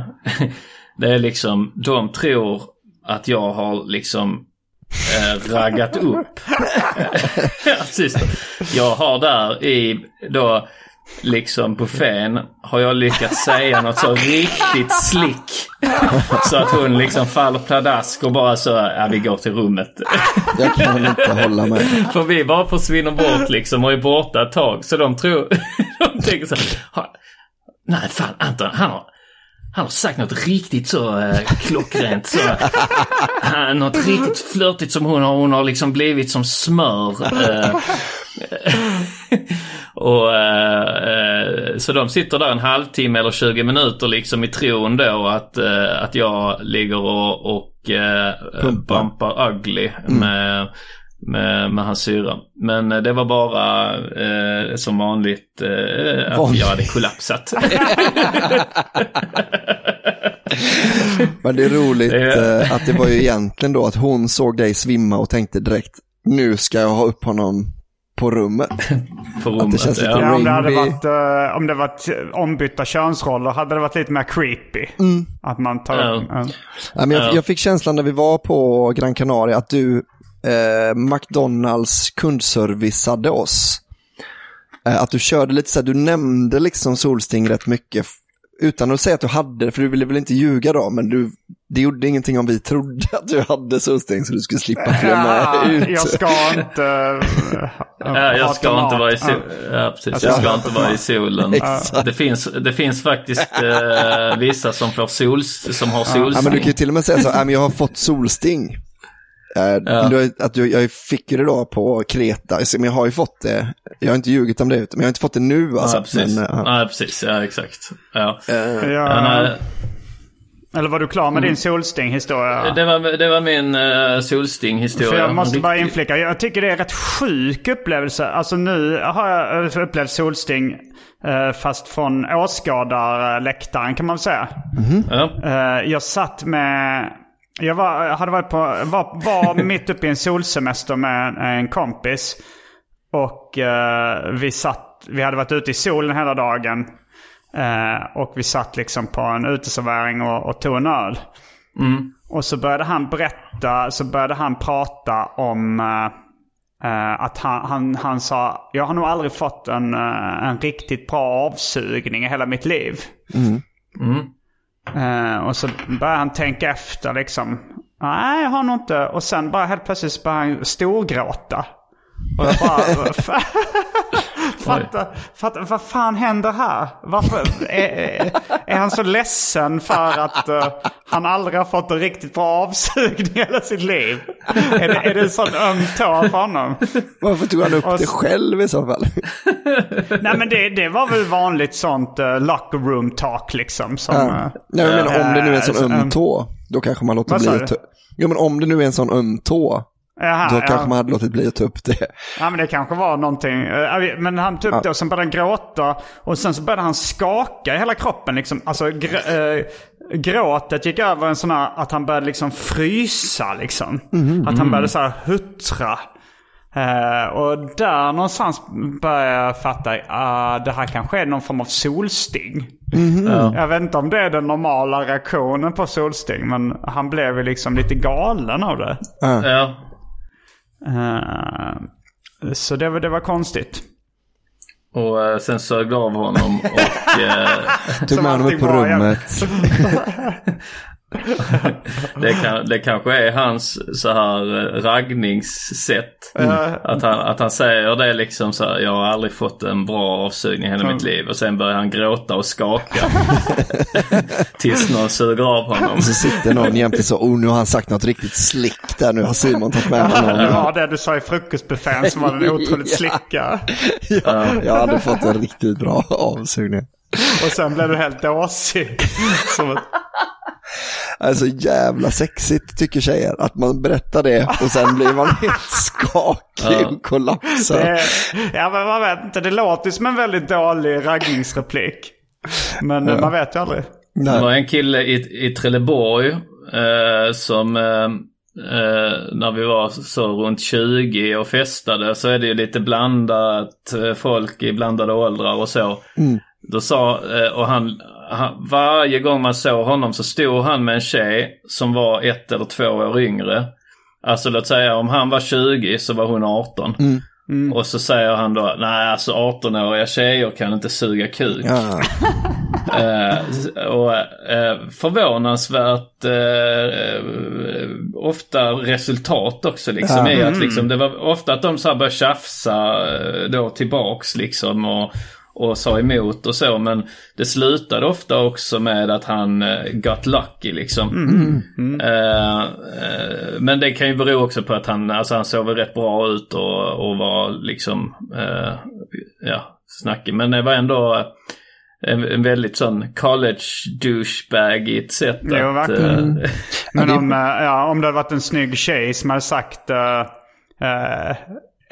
det är liksom, de tror att jag har liksom eh, raggat upp. ja, precis. Jag har där i då liksom buffén har jag lyckats säga något så riktigt slick. Så att hon liksom faller pladask och bara så, ja vi går till rummet. Jag kan inte hålla med. För vi bara försvinner bort liksom och är borta ett tag. Så de tror, de tänker så här, "Ha, nej fan Anton, han har, han har sagt något riktigt så eh, klockrent. Så, eh, något riktigt flörtigt som hon har, hon har liksom blivit som smör. Eh, och eh, Så de sitter där en halvtimme eller 20 minuter liksom i tron då att, eh, att jag ligger och, och eh, bumpar ugly med, med, med hans syra. Men eh, det var bara eh, som vanligt eh, att Vanligt. jag hade kollapsat. Men det är roligt att det var ju egentligen då att hon såg dig svimma och tänkte direkt, nu ska jag ha upp honom på rummet. på Att det rummet. känns lite ja. Om det hade varit, eh, om det varit ombytta könsroller hade det varit lite mer creepy. Att man tar Ja. upp... ja. Ja, men jag, Ja. jag fick känslan när vi var på Gran Canaria att du, eh, McDonalds kundserviceade oss. Eh, att du körde lite så här, du nämnde liksom Solsting rätt mycket. Utan att säga att du hade det, för du ville väl inte ljuga då, men du, det gjorde ingenting om vi trodde att du hade Solsting så du skulle slippa Ja, med ut. jag ska inte... Ja, jag ska inte vara i solen. Ja, precis. Jag ska inte vara i solen. Det finns, det finns faktiskt eh, vissa som, får sols, som har Ja, solsting. men du kan ju till och med säga så, äh, men jag har fått solsting. Eh, Ja. att jag fick ju det då på Kreta, men jag har ju fått det. Jag har inte ljugit om det, men jag har inte fått det nu. Alltså, ja, precis. Men, eh, ja, precis. Ja, exakt. Ja. eh, Ja, ja, nej, eller var du klar med din Solsting-historia? det, var, det var min uh, solsting-historia. För jag måste bara inflika, jag tycker det är en rätt sjuk upplevelse. Alltså nu har jag upplevt solsting eh, fast från åskådarläktaren kan man väl säga. Ja. Eh, Jag satt med... Jag var, jag hade varit på, var, var mitt uppe i en solsemester med en, en kompis. Och eh, vi satt, vi hade varit ute i solen hela dagen. Eh, och vi satt liksom på en uteservering och, och tog en öl. Och så började han berätta, så började han prata om eh, eh, att han, han, han sa, jag har nog aldrig fått en, eh, en riktigt bra avsugning i hela mitt liv. Uh, och så börjar han tänka efter liksom. Nej, jag har nog inte. Och sen bara helt plötsligt börjar han storgråta. Och jag bara... fatta, fatta, vad fan händer här? Varför? Är, är, han så ledsen för att eh, han aldrig har fått en riktigt bra avsugning i hela sitt liv? Är det, är det en sån öm tå för honom? varför tog han upp Och det själv i så fall? Nej men det, det var väl vanligt sånt uh, locker room talk liksom. Som, Ja. eh, Nej, men om det nu är en sån öm tå, då kanske man låter bli. Jo, men om det nu är en sån öm tå, Jaha, då ja. kanske man hade låtit bli att ta upp det. Ja men det kanske var någonting. Eh, Men han tog upp det och sen började han gråta. Och sen så började han skaka i hela kroppen liksom. Alltså gr- eh, gråtet gick över en sån här att han började liksom frysa liksom. Att han började så här huttra. Eh, och där någonstans började jag fatta att det här kanske är någon form av solsting. Jag vet inte om det är den normala reaktionen på solsting. Men han blev ju liksom lite galen av det. Ja. Eh, så det var, det var konstigt. Och eh, sen sög av honom och... eh, Tog med honom upp på rummet. Det, kan, det kanske är hans så här eh, raggningssätt. Att, han, att han säger det liksom så här, jag har aldrig fått en bra avsugning i hela mitt liv. Och sen börjar han gråta och skaka. Tills någon suger av honom. Så sitter någon jämte så, oh nu har han sagt något riktigt slick där, nu har Simon tagit med Det honom. var det du sa i frukostbuffén som var en otroligt Ja. slicka. Ja, jag hade fått en riktigt bra avsugning. Och sen blev du helt dåsig. Som ett, Alltså jävla sexigt tycker tjejer, att man berättar det och sen blir man helt skakig och kollapsar. det, ja men man vet inte, det låter som en väldigt dålig raggningsreplik. Men eh, man vet ju aldrig. Det Nej. var en kille i, i Trelleborg eh, som eh, eh, när vi var så runt 20 och festade så är det ju lite blandat eh, folk i blandade åldrar och så. Då sa, eh, och han, han, varje gång man såg honom så stod han med en tjej som var ett eller två år yngre. Alltså låt säga om han var 20 så var hon 18. Och så säger han då, nej alltså 18-åriga tjejer kan inte suga kuk. Ja. Eh, och eh, förvånansvärt eh, eh, ofta resultat också liksom. I att liksom, det var ofta att de så här började tjafsa eh, då tillbaks liksom. Och, och sa emot och så. Men det slutade ofta också med att han eh, got lucky liksom. Eh, eh, men det kan ju bero också på att han, alltså han såg väl rätt bra ut och, och var liksom, eh, ja, snackig. Men det var ändå en, en väldigt sån college douchebagigt sätt Jo, att... verkligen. eh, Men om, ja, om det hade varit en snygg tjej som hade sagt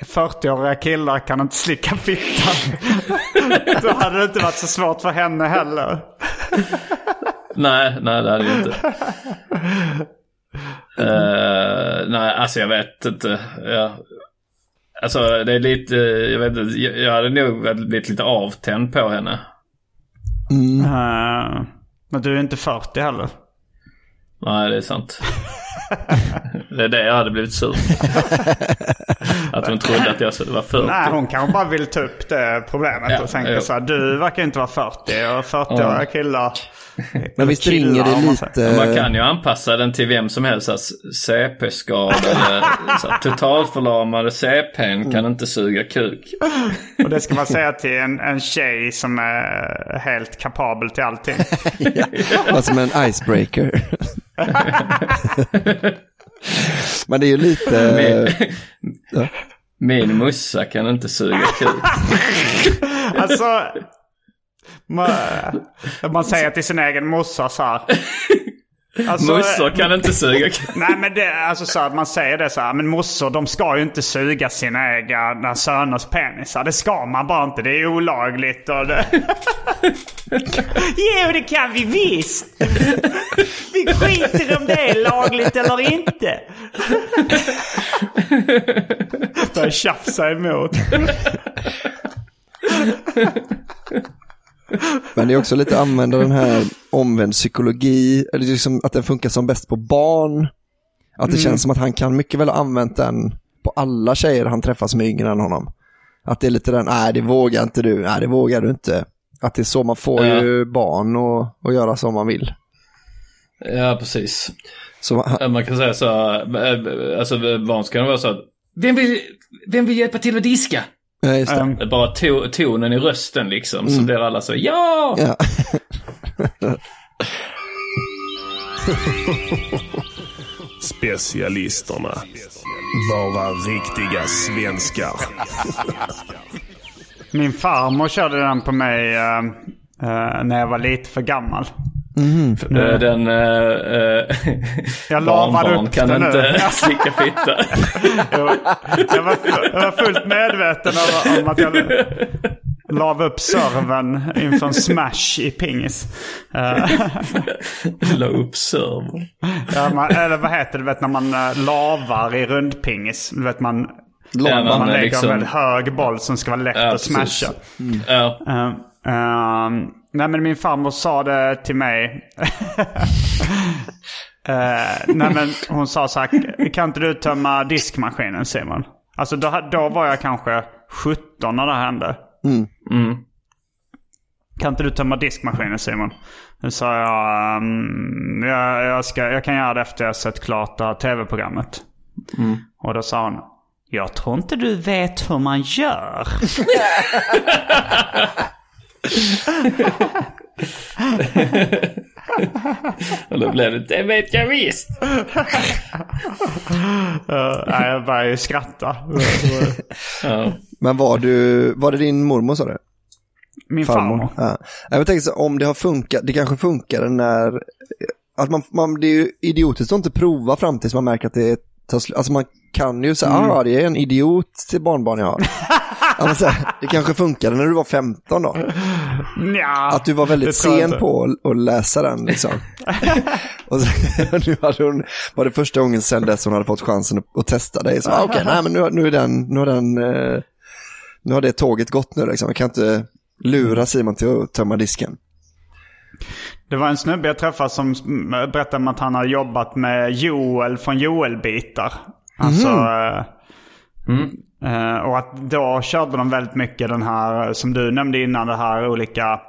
40-åriga killar kan inte slicka fittan. Då hade det inte varit så svårt för henne heller. Nej, nej det hade jag inte. Eh, nej, alltså jag vet inte. Jag, alltså det är lite, jag vet inte, jag, hade nog blivit lite avtänd på henne. Eh, men du är inte 40 heller. Nej, det är sant. det är det jag hade blivit sur. hon trodde att jag skulle vara 40. Nej, hon kanske bara vill ta upp det problemet Ja, och tänka jo. så här. Du verkar inte vara 40 och 40-åriga Ja. killar. Men visst ringer det lite... Man kan ju anpassa den till vem som helst. Alltså, CP-skadade, totalförlamade CPn kan inte suga kuk. Och det ska man säga till en, en tjej som är helt kapabel till allting. Var som en icebreaker. Men det är ju lite... Min, Ja min mussa kan inte suga kuk. Alltså, man, man säger till sin egen morsa så här. Alltså, Mussor kan inte suga. Nej men det, alltså så att man säger det så här, men mossor de ska ju inte suga sina egna söners penisar. Det ska man bara inte, det är olagligt och det... jo det kan vi visst! vi skiter om det är lagligt eller inte. Börjar tjafsa emot. Men det är också lite använda den här omvänd psykologi, eller liksom att den funkar som bäst på barn. Att det känns som att han kan mycket väl ha använt den på alla tjejer han träffar som är yngre än honom. Att det är lite den, nej det vågar inte du, nej det vågar du inte. Att det är så man får Ja. ju barn och, och göra som man vill. Ja, precis. Ja, Man kan säga så, eh, alltså barn ska vara så att, vem vill, vem vill hjälpa till att diska? Ja, just det. Um, Det är Bara to, tonen i rösten liksom, så blir alla så, ja! Ja. Specialisterna. Bara riktiga svenskar. min farmor körde den på mig eh, eh, när jag var lite för gammal. Eh, Den... Uh, uh, Jag lavade upp kan den nu. inte slicka fitta. Jag var, jag var, jag var fullt medveten om, om att jag la upp servern inför en smash i pingis. La upp ja, man, eller vad heter det, du vet när man lavar i rundpingis. Du vet man, Ja, man man lägger liksom- en väldigt hög boll som ska vara lätt Ja, att precis. smasha. Ja. Uh, uh, nej men min farmor sa det till mig. Uh, nej men hon sa så här, kan inte du tömma diskmaskinen Simon? Alltså då, då var jag kanske 17 när det här hände. Mm. Kan inte du tömma diskmaskinen Simon? Då sa jag, um, jag, jag, ska, jag kan göra det efter jag sett klart det här tv-programmet. Och då sa hon, jag tror inte du vet hur man gör. Och då blev det, det vet jag visst. Uh, nej, jag började ju skratta. Ja. Men var du, var det din mormor sa du? Min farmor. Ja. Jag tänker så om det har funkat, det kanske funkar när, att man, man, det är ju idiotiskt att inte prova fram tills man märker att det tar slut. Alltså man kan ju säga, Mm. ah det är en idiot till barnbarn jag har. ja, men så här, det kanske funkade när du var 15 då. Nja, Att du var väldigt sen på att, läsa den liksom. och så, nu hade hon, var det första gången sen dess hon hade fått chansen att, att testa dig. Så okej, nej men nu, nu är den, nu har den, eh, nu har det tåget gått nu liksom. Jag kan inte lura Simon till att tömma disken. Det var en snubbe jag träffade som mm, berättade om att han har jobbat med Joel från Joel-bitar. Alltså, eh, eh, och att då körde de väldigt mycket den här, som du nämnde innan, det här olika...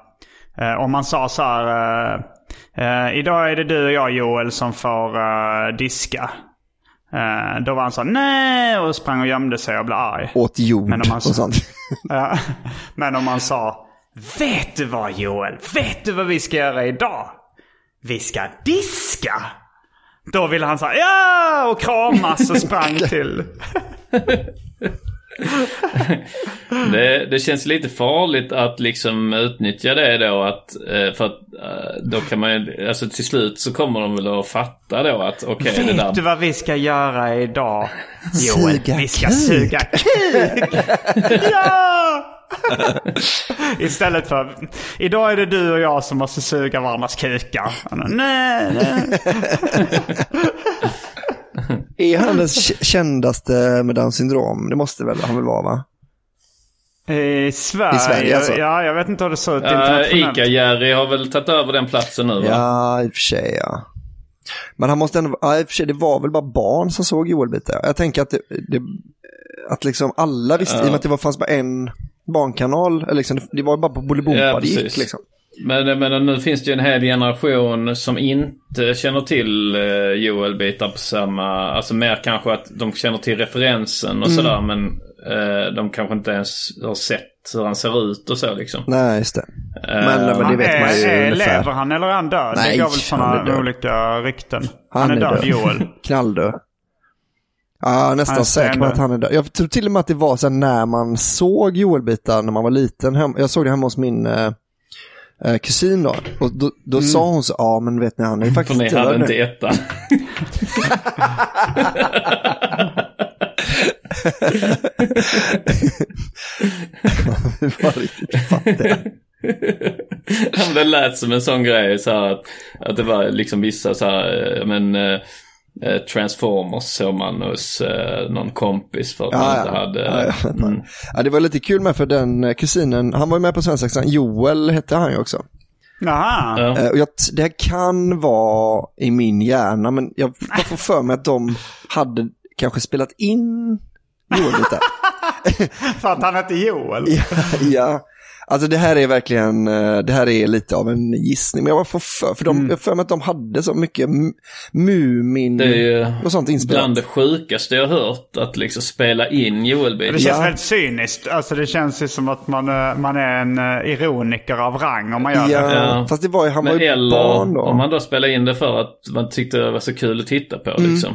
eh, om man sa så här, eh, idag är det du och jag Joel som får diska. Då var han så här, nej, och sprang och gömde sig och blev arg. Åt jord Men om man- och sånt. Men om man sa Vet du vad Joel? Vet du vad vi ska göra idag? Vi ska diska! Då ville han säga ja och kramas och sprang till. Det, det känns lite farligt att liksom utnyttja det då att eh, för att eh, då kan man ju, alltså till slut så kommer de väl att fatta då att okej det Vet där du vad vi ska göra idag? Joel, Suga vi ska kuk. suga kuk! ja! Istället för, idag är det du och jag som måste suga varandras kukar. Nej, nej. Är han den k- kändaste med Downs syndrom? Det måste väl han väl vara va? I Sverige? I Sverige, alltså. Ja, jag vet inte hur det ser ut Uh, internationellt. Ica-Jerry har väl tagit över den platsen nu va? Ja, i och för sig ja. Men han måste ändå, ja, i och för sig det var väl bara barn som såg Joel-bitar. Jag tänker att det, det att liksom alla visste, i och med att det var, fanns bara en barnkanal, eller liksom, det, var bara på Bolibompa Ja, det gick liksom. Men, menar, nu finns det ju en hel generation som inte känner till uh, Joel-bitar på samma... Alltså mer kanske att de känner till referensen och Mm. sådär men eh, de kanske inte ens har sett hur han ser ut och så liksom. Nej, just det. Eh, Men, men det vet man ju är, är, ungefär. lever han eller är han död? Nej, det går väl han är sådana död. olika rykten. Han, är, död, Joel. Knalldöd. Ja, är nästan Han är säker på att han är död. Jag tror till och med att det var så när man såg Joel-bitar när man var liten. Jag såg det hemma hos min eh, eh, kusin då. Och då, då Mm. sa hon så, ja men vet ni han är ju För faktiskt ni hade nu." inte ettan. var riktigt fattiga. Det lät som en sån grej så här att, att det var liksom vissa så här, eh, men eh, Transformers såg man hos eh, någon kompis för att man Ja, inte ja. hade... Ja, jag mm. Ja, det var lite kul med för den eh, kusinen, han var ju med på Svensexan, Joel hette han ju också. Jaha. Ja. Eh, Och jag, det här kan vara i min hjärna, men jag bara får för mig att de hade kanske spelat in Joel lite. För att han hette Joel. ja, ja, alltså det här är verkligen, eh, det här är lite av en gissning, men jag får för, för de, Mm. jag för mig att de hade så mycket Mumin Det är och sånt inspelat. bland det sjukaste jag hört att liksom spela in Joel-bitar. Det känns Ja. väldigt cyniskt. Alltså det känns ju som att man, eh, man är en eh, ironiker av rang om man gör det. Ja, Ja. fast det var ju, han Men var ju eller barn då. om man då spelar in det för att man tyckte det var så kul att titta på Mm. liksom.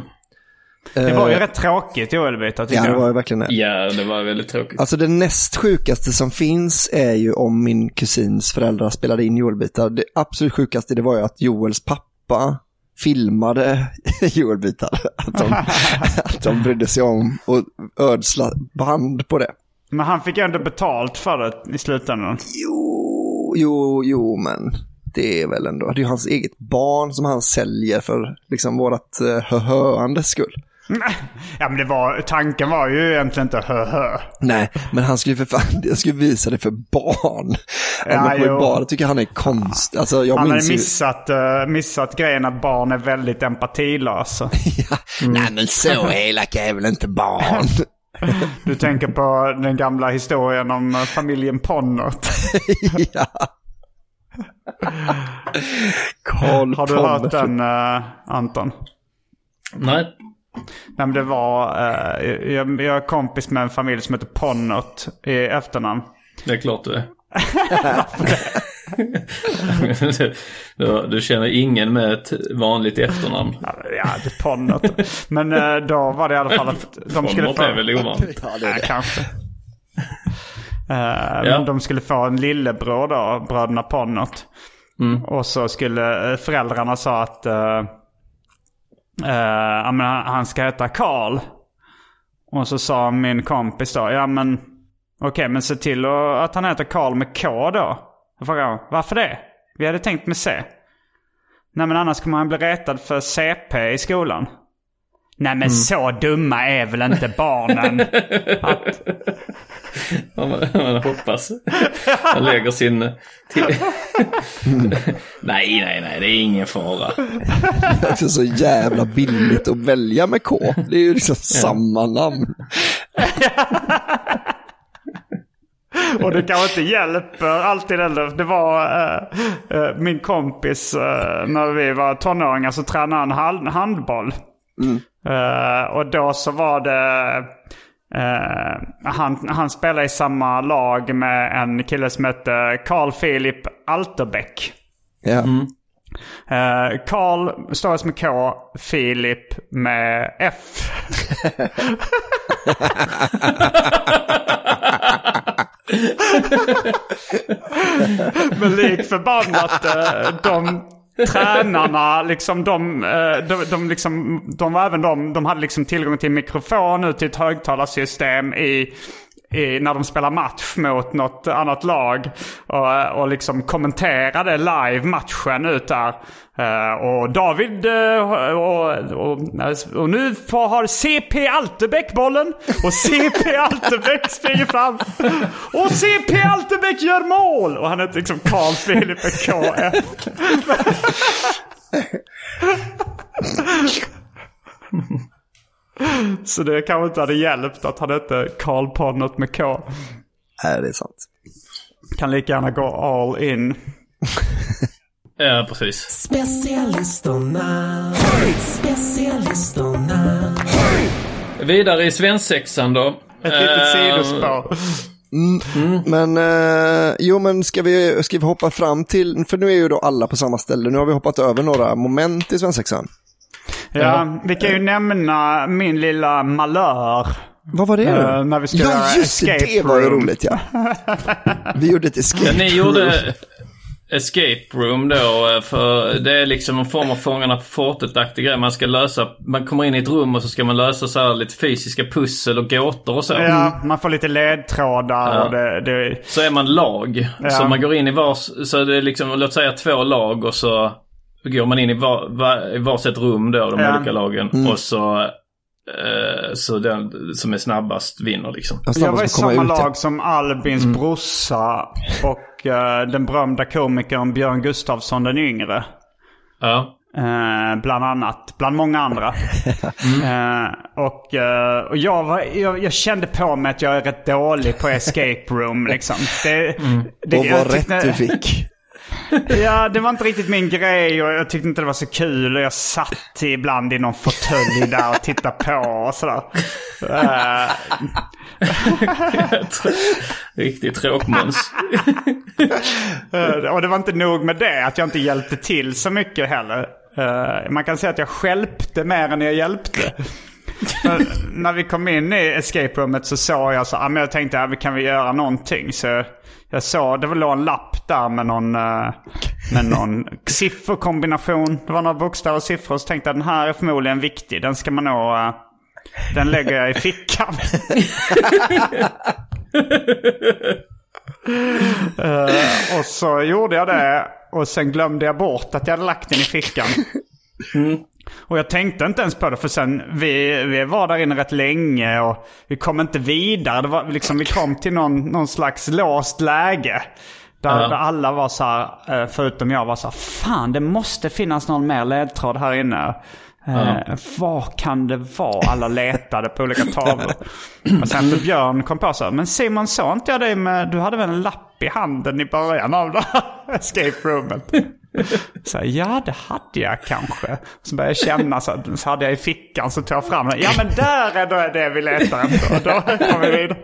Det var ju Eh, rätt tråkigt Joel-bitar tycker Ja, det jag. var ju verkligen det. Ja, det var väldigt tråkigt. Alltså det näst sjukaste som finns är ju om min kusins föräldrar spelade in Joel-bitar. Det absolut sjukaste det var ju att Joels pappa filmade Joel-bitar. Att de, att de brydde sig om och ödsla band på det. Men han fick ändå betalt för det i slutändan. Jo, jo, jo, men det är väl ändå, det är ju hans eget barn som han säljer för liksom vårat uh, höhöandes skull. Ja men det var, tanken var ju egentligen inte hö hö. Nej, men han skulle för fan, jag skulle visa det för barn. Ja, jo. bara tycka han är konst. Alltså, jag Han hade minns ju... missat, eh, missat grejen att barn är väldigt empatilösa. Ja. Nej men så elaka är väl inte barn. Du tänker på den gamla historien om eh, familjen Ponnert. ja. Carl Har du Ponner. hört den eh, Anton? Nej. Nej, men det var, eh, jag, jag är kompis med en familj som heter Ponnert i efternamn. Det är klart du är. du, du känner ingen med ett vanligt efternamn. Ja, det är Ponnert. Men eh, då var det i alla fall att de skulle Ponnert är väl ovanligt? Ja, det är det. kanske. Eh, Ja. Men de skulle få en lillebror då, bröderna Ponnert. Mm. Och så skulle eh, föräldrarna sa att eh, Uh, ja, men han- ska heta Karl. Och så sa min kompis då, ja men okej men se till att han heter Karl med K då. Då frågade varför det? Vi hade tänkt med C. Nej men annars kommer han bli retad för CP i skolan. Nej men så dumma är väl inte barnen? att, Ja, man, man hoppas. Han lägger sin... Till... nej, nej, nej, det är ingen fara. Det är så jävla billigt att välja med K. Det är ju liksom samma namn. och det kanske inte hjälper alltid heller. Det var eh, eh, min kompis eh, när vi var tonåringar så tränade han hand- handboll. Eh, och då så var det... eh, han, han spelade i samma lag med en kille som hette Carl Philip Alterbäck. Ja. Eh, Carl stavas med K, Filip med F. Men lik förbannat, de tränarna, liksom de, eh, de, de, liksom, de var även de, de hade liksom tillgång till mikrofon ut till ett högtalarsystem i, i, när de spelar match mot något annat lag. Och, och liksom kommenterade live matchen ut där. Eh, och David eh, och, och, och nu har CP Altebäck bollen. Och CP Altebäck springer fram. Och CP Altebäck gör mål! Och han heter liksom Carl Philip KF. Så det kanske inte hade hjälpt att han hette Carl på något med K. Nej, det är sant. Kan lika gärna gå all in. Ja, precis. Specialisterna, specialisterna. Vidare i svensexan då. Ett litet Eh, sidospår. Mm. Men, eh, jo men ska vi, ska vi hoppa fram till, för nu är ju då alla på samma ställe, nu har vi hoppat över några moment i svensexan. Ja, vi kan ju nämna min lilla malör. Vad var det då? Eh, när vi göra ja, just det, escape det var ju room. roligt ja. Vi gjorde ett escape Ja, ni room. gjorde escape room då, eh, för det är liksom en form av Fångarna på fortet-aktig grej. Man ska lösa, man kommer in i ett rum och så ska man lösa så här lite fysiska pussel och gåtor och så. Ja, man får lite ledtrådar Ja. och det, det... Så är man lag. Ja. Så man går in i vars, så det är liksom, låt säga två lag och så går man in i, var, var, varsitt rum då, de Ja. olika lagen. Mm. Och så, eh, så den som är snabbast vinner liksom. Ja, Jag var i samma ut, lag som Albins Mm. brorsa och eh, den berömda komikern Björn Gustafsson den yngre. Ja. Eh, bland annat. Bland många andra. Eh, och eh, och jag, var, jag, jag kände på mig att jag är rätt dålig på escape room. Liksom. Det, det, Och vad rätt du fick. Ja, det var inte riktigt min grej och jag tyckte inte det var så kul. Och jag satt ibland i någon fåtölj där och tittade på och sådär. Riktigt tråkmåns. Eh, och det var inte nog med det, att jag inte hjälpte till så mycket heller. Eh, man kan säga att jag skälpte mer än jag hjälpte. När vi kom in i escape roomet så såg jag så, ah, men jag tänkte att kan vi göra någonting. Så jag såg, det var en lapp där med någon, eh, med någon sifferkombination. Det var några bokstäver och siffror. Så tänkte jag den här är förmodligen viktig. Den ska man nog, eh, den lägger jag i fickan. Eh, och så gjorde jag det och sen glömde jag bort att jag hade lagt den i fickan. Och jag tänkte inte ens på det för sen vi, vi var där inne rätt länge och vi kom inte vidare. Det var liksom, vi kom till någon, någon slags låst läge. Där, Ja. där alla var så här, eh, förutom jag var så här, fan det måste finnas någon mer ledtråd här inne. Eh, Vad kan det vara? Alla letade på olika tavlor. Och sen efter Björn kom på så här, men Simon sa inte jag dig med, du hade väl en lapp i handen i början av det här escape roomet? Så här, ja det hade jag kanske. Så började jag känna så, att- så hade jag i fickan så tog jag fram den. Ja men där är det vi letar efter. Och då kom vi vidare.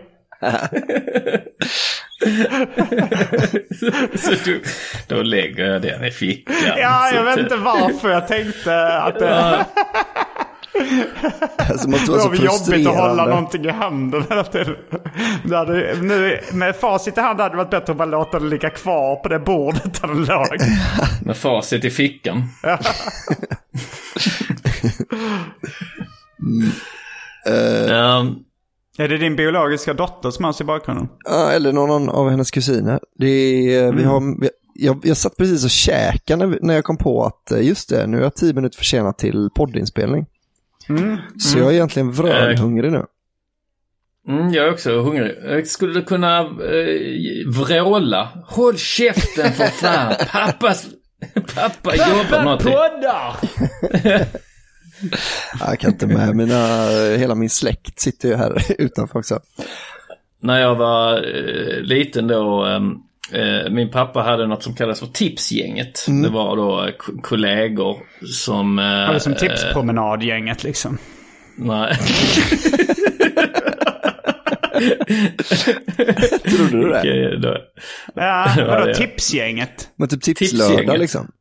så du, då lägger jag den i fickan. Ja, jag vet inte varför jag tänkte att det... Alltså, det måste Det vara var så väl jobbigt att hålla någonting i handen hela tiden. Det hade, nu, med facit i hand hade det varit bättre att bara låta det ligga kvar på det bordet där den låg. Med facit i fickan. Ehm, Är det din biologiska dotter som hörs i bakgrunden? Ja, eller någon av hennes kusiner. Det är, vi har, vi, jag, jag satt precis och käkade när, när jag kom på att eh, just det, nu är jag tio minuter försenad till poddinspelning. Så jag är egentligen vrölhungrig nu. Mm, jag är också hungrig. Jag skulle kunna eh, vråla. Håll käften för fan. Pappas, pappa jobbar med någonting. poddar! Jag kan inte med, mina, hela min släkt sitter ju här utanför också. När jag var eh, liten då. ehm, eh, min pappa hade något som kallas för Tipsgänget. Det var då eh, ko- kollegor som... Eh, Eller som tipspromenadgänget liksom. nej. Trodde du det? Okej, då- Ja, vadå det- tipsgänget? Men typ tipslördag liksom.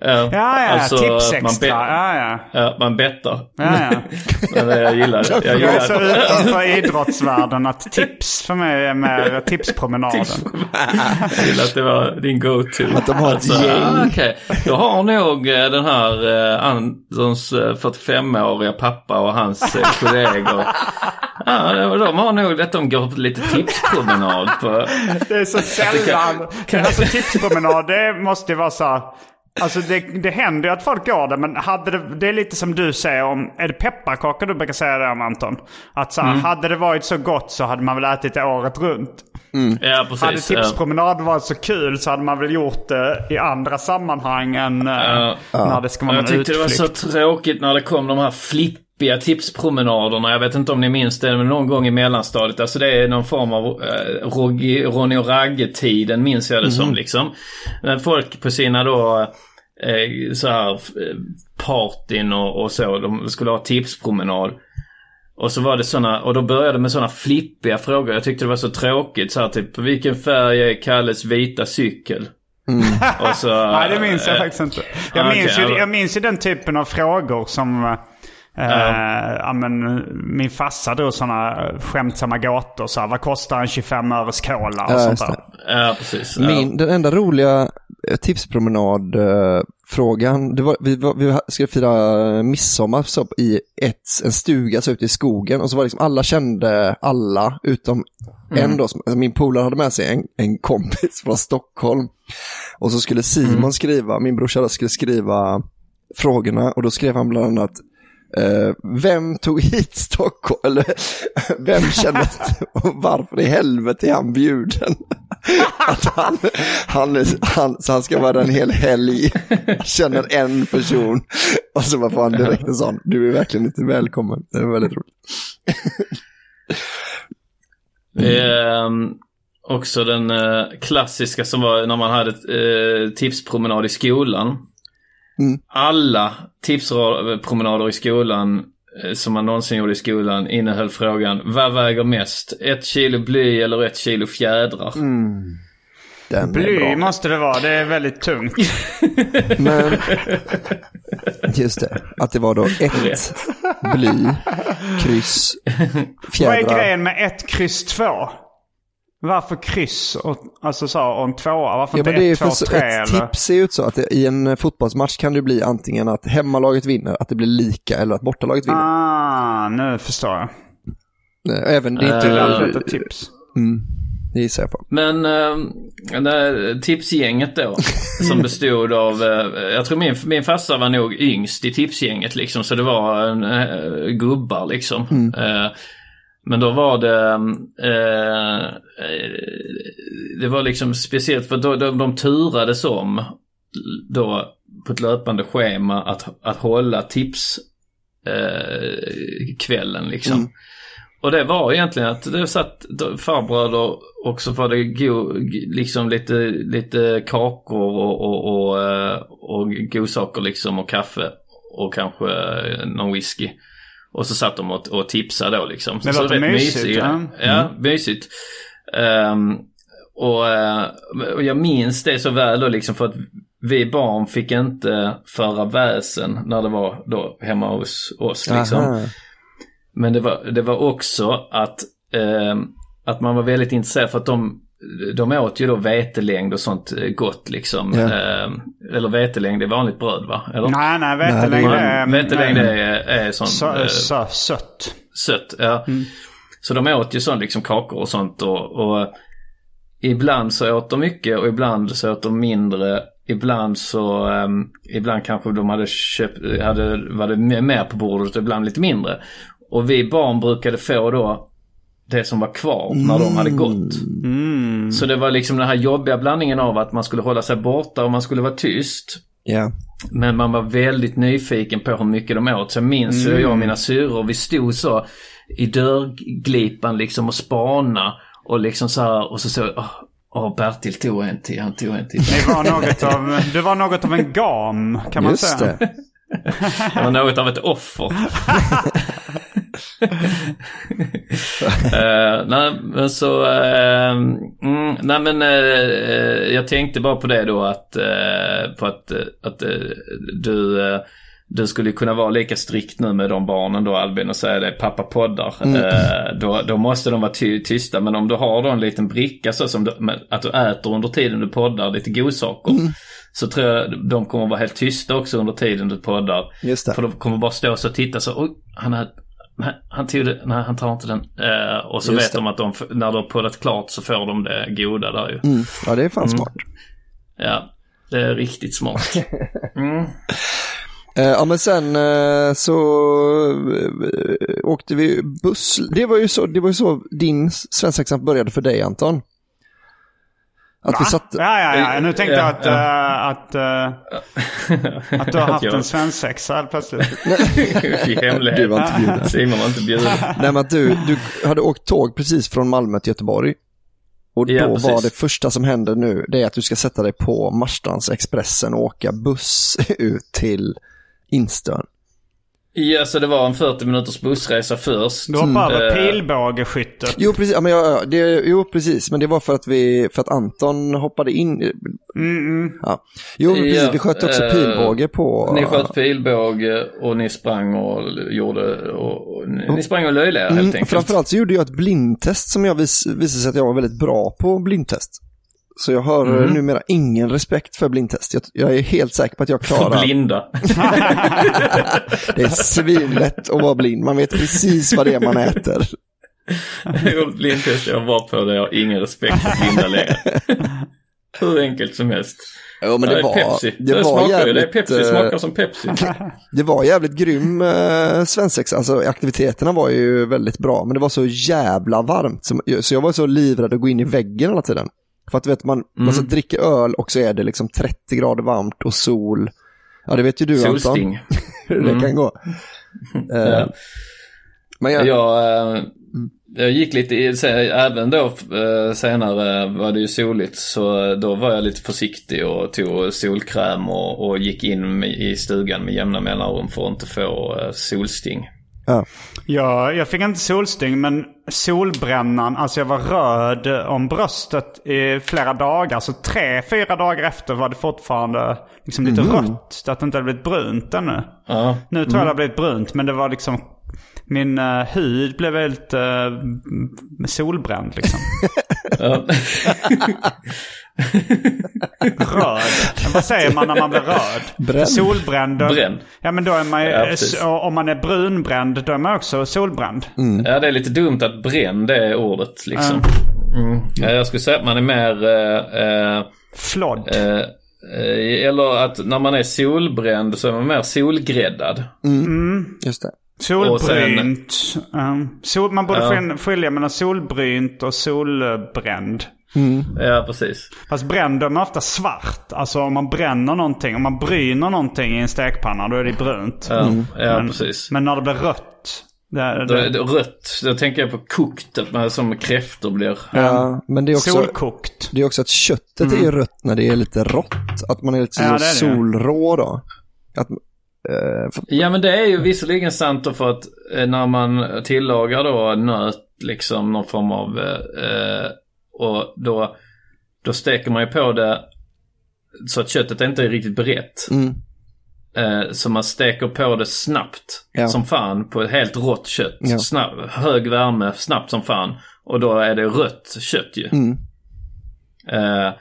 Ja, Ja, ja, alltså tips man extra. bet- Ja, ja. Ja, man bettar. Ja, ja. Men det jag gillar det. Jag Jag är gillar så utanför idrottsvärlden att tips för mig är mer tipspromenaden. Jag gillar att det var din go-to. Att de har ett gäng. ah, okej. Då har nog eh, den här eh, eh, 45-åriga pappa och hans eh, kollegor. Ja, de har nog att de går på lite tipspromenad på... Det är så sällan. Alltså tipspromenad, det måste ju vara så här. Alltså det, det händer ju att folk går det, men hade det, det är lite som du säger om, är det pepparkakor du brukar säga det om Anton? Att så här, Mm. hade det varit så gott så hade man väl ätit det året runt. Ja, precis. Hade tipspromenad varit så kul så hade man väl gjort det i andra sammanhang än eh, Ja. när det ska vara Jag en tyckte det var utflykt. så tråkigt när det kom de här flippiga tipspromenaderna. Jag vet inte om ni minns det, men någon gång i mellanstadiet. Alltså det är någon form av eh, Rogge- Ronny och Ragge-tiden minns jag det som liksom. När folk på sina då eh, så här eh, partyn och, och så, de skulle ha tipspromenad. Och så var det såna, och då började med såna flippiga frågor. Jag tyckte det var så tråkigt. Så här typ, vilken färg är Kalles vita cykel? Och så, Nej, det minns jag eh, faktiskt inte. Jag, ah, minns okej, ju, ja. jag minns ju den typen av frågor som... eh, Ja. men, min farsa drog sådana skämtsamma gåtor. Så här, vad kostar en 25 öres cola och Ja, sånt där. Ja, precis. Min, den enda roliga eh, tipspromenad-frågan, det var, vi, vi skulle fira midsommar så, i ett, en stuga så ute i skogen och så var det liksom alla kände alla utom en då, som, alltså min polare hade med sig en, en kompis från Stockholm. Och så skulle Simon skriva, min brorsa skulle skriva frågorna och då skrev han bland annat Uh, vem tog hit Stockholm? Eller vem kände och varför i helvete är han bjuden? Att han, han, han, så han ska vara en hel helg, känner en person och så får han direkt en sån, du är verkligen inte välkommen. Det var väldigt roligt. Ehm, också den eh, klassiska som var när man hade eh, tipspromenad i skolan. Mm. Alla tipspromenader i skolan eh, som man någonsin gjorde i skolan innehöll frågan vad väger mest? Ett kilo bly eller ett kilo fjädrar? Den är Bly bra. måste det vara. Det är väldigt tungt. Men, just det, att det var då ett bly, kryss, Vad är fjädrar. grejen med ett kryss två? Varför kryss och, alltså så, och en tvåa? Varför Ja, inte men det är ett, två, för så, tre? ett eller? tips ser ut så att det, i en fotbollsmatch kan det bli antingen att hemmalaget vinner, att det blir lika eller att bortalaget vinner. Ah, nu förstår jag. Eh, Även det är Eh, inte... Är ett tips. Mm, det gissar jag på. Men äh, det tipsgänget då, som bestod av, eh, jag tror min, min farsa var nog yngst i tipsgänget liksom, så det var en äh, gubbar liksom. Eh, men då var det, eh, eh, det var liksom speciellt för då, de, de turades om då på ett löpande schema att, att hålla tips eh, kvällen liksom. Mm. Och det var egentligen att det satt farbröder och så var det go, liksom lite, lite kakor och, och, och, eh, och godsaker liksom och kaffe och kanske någon whisky. Och så satt de och, och tipsade då liksom. Det så låter rätt mysigt, mysig ja. Ja, mysigt. Ehm, och, eh, och jag minns det så väl då liksom för att vi barn fick inte föra väsen när det var då hemma hos oss liksom. Aha. Men det var, det var också att, eh, att man var väldigt intresserad för att de, de åt ju då vetelängd och sånt eh, gott liksom. Ja. Eh, eller vetelängd det är vanligt bröd va? Eller? Nej, nej, vetelängd är... Vetelängd är, är sånt Så, eh, så, sött. sött. Ja. Så de åt ju sånt liksom kakor och sånt och, och ibland så åt de mycket och ibland så åt de mindre. Ibland så, um, ibland kanske de hade köpt, hade, var det mer på bordet och ibland lite mindre. Och vi barn brukade få då det som var kvar när de hade gått. Så det var liksom den här jobbiga blandningen av att man skulle hålla sig borta och man skulle vara tyst. Ja. Men man var väldigt nyfiken på hur mycket de åt. Så jag minns hur jag och mina syrror, vi stod så i dörrglipan liksom och spana och liksom så här och så så, åh, åh Bertil tog en till, han tog en till. Det var något av, du var något av en gam, kan man Just säga. det. Det var något av ett offer. Eh, nej, men så... eh, mm, nej, men eh, jag tänkte bara på det då att, på att, att du, du skulle kunna vara lika strikt nu med de barnen då Albin och säga det, pappa poddar. Eh, då, då måste de vara ty- tysta. Men om du har då en liten bricka så som du, att du äter under tiden du poddar lite godsaker. Så tror jag de kommer vara helt tysta också under tiden du poddar. Just det. För de kommer bara stå och titta så, oj, han, är, nej, han tog det, nej han tar inte den. Eh, och så Just vet det. de att de, när de har poddat klart så får de det goda där ju. Mm. Ja, det är fan smart. Ja, det är riktigt smart. Mm. Eh, ja, men sen eh, så eh, åkte vi buss. Det var ju så, det var ju så din svensexa började för dig, Anton. Att vi satt... Ja, ja, ja. Nu tänkte jag Ja, att, ja. eh, att, eh, att du har haft en svensexa helt plötsligt. I hemlighet. Du var inte bjuden. Simon var inte bjuden. Nej, men att du, du hade åkt tåg precis från Malmö till Göteborg. Och då Ja, var det första som hände nu, det är att du ska sätta dig på Marstrands Expressen och åka buss ut till Instön. Ja, så det var en 40 minuters bussresa först. Du hoppade över Eh, pilbågeskyttet. Jo, precis, ja, men jag, det, jo, precis, men det var för att, vi, för att Anton hoppade in. Mm, Ja. Jo, men precis, Ja, vi sköt också eh, pilbåge på... Ni sköt pilbåge och ni sprang och gjorde... Och, och, ni, ni sprang och löjligade helt Mm, enkelt. framförallt så gjorde jag ett blindtest som jag vis, visade sig att jag var väldigt bra på blindtest. Så jag har Mm. eh, numera ingen respekt för blindtest. Jag, jag är helt säker på att jag klarar. Blinda. Det är svinlätt att vara blind. Man vet precis vad det är man äter. Blindtest jag var på det. Jag har ingen respekt för blinda längre. Hur enkelt som helst. Ja, men det är var, Pepsi. det Det, var smakar ju. Det är jävligt, Pepsi. eh, smakar som Pepsi. Det var jävligt grym eh, svensexa. Alltså aktiviteterna var ju väldigt bra. Men det var så jävla varmt. Så, så jag var så livrädd att gå in i väggen hela tiden. För att du vet, man, man så dricker öl och så är det liksom 30 grader varmt och sol. Ja, det vet ju du Solsting. Anton. Hur det kan gå. Ja. men jag, Jag, eh, jag gick lite, i, även då eh, senare var det ju soligt så då var jag lite försiktig och tog solkräm och, och gick in i stugan med jämna mellanrum för att inte få solsting. Ja. Ja, jag fick inte solsting men solbrännan, alltså jag var röd om bröstet i flera dagar. Så tre, fyra dagar efter var det fortfarande liksom lite rött. Att det inte hade blivit brunt ännu. Ja. Nu tror jag det har blivit brunt men det var liksom min uh, hud blev väldigt uh, solbränd liksom. Röd. Vad säger man när man blir röd? Bränd. Solbränd. Bränd. Ja men då är man ju, Ja, om man är brunbränd då är man också solbränd. ja, det är lite dumt att bränn det är ordet liksom. Mm. Ja, jag skulle säga att man är mer... Eh, eh, Flodd. eh, eh, eller att när man är solbränd så är man mer solgräddad. just det. Solbrynt. Um, sol, man borde Ja. skil- skilja mellan solbrynt och solbränd. Ja, precis. Fast är man ofta svart. Alltså om man bränner någonting, om man bryner någonting i en stekpanna då är det brunt. Ja, ja men, precis. men när det blir rött. Det, det, är det rött, då tänker jag på kokt, att man som kräftor blir. Ja, men det är också, solkokt. det är också att köttet är ju rött när det är lite rått. Att man är lite Ja, så det är det. solrå då. Att, eh, för, Ja men det är ju visserligen sant då för att eh, när man tillagar då nöt liksom någon form av eh, och då, då steker man ju på det så att köttet inte är riktigt berett. mm, Eh, så man steker på det snabbt Ja. som fan på ett helt rått kött. Ja. Snabb, hög värme, snabbt som fan. Och då är det rött kött ju. mm, Eh,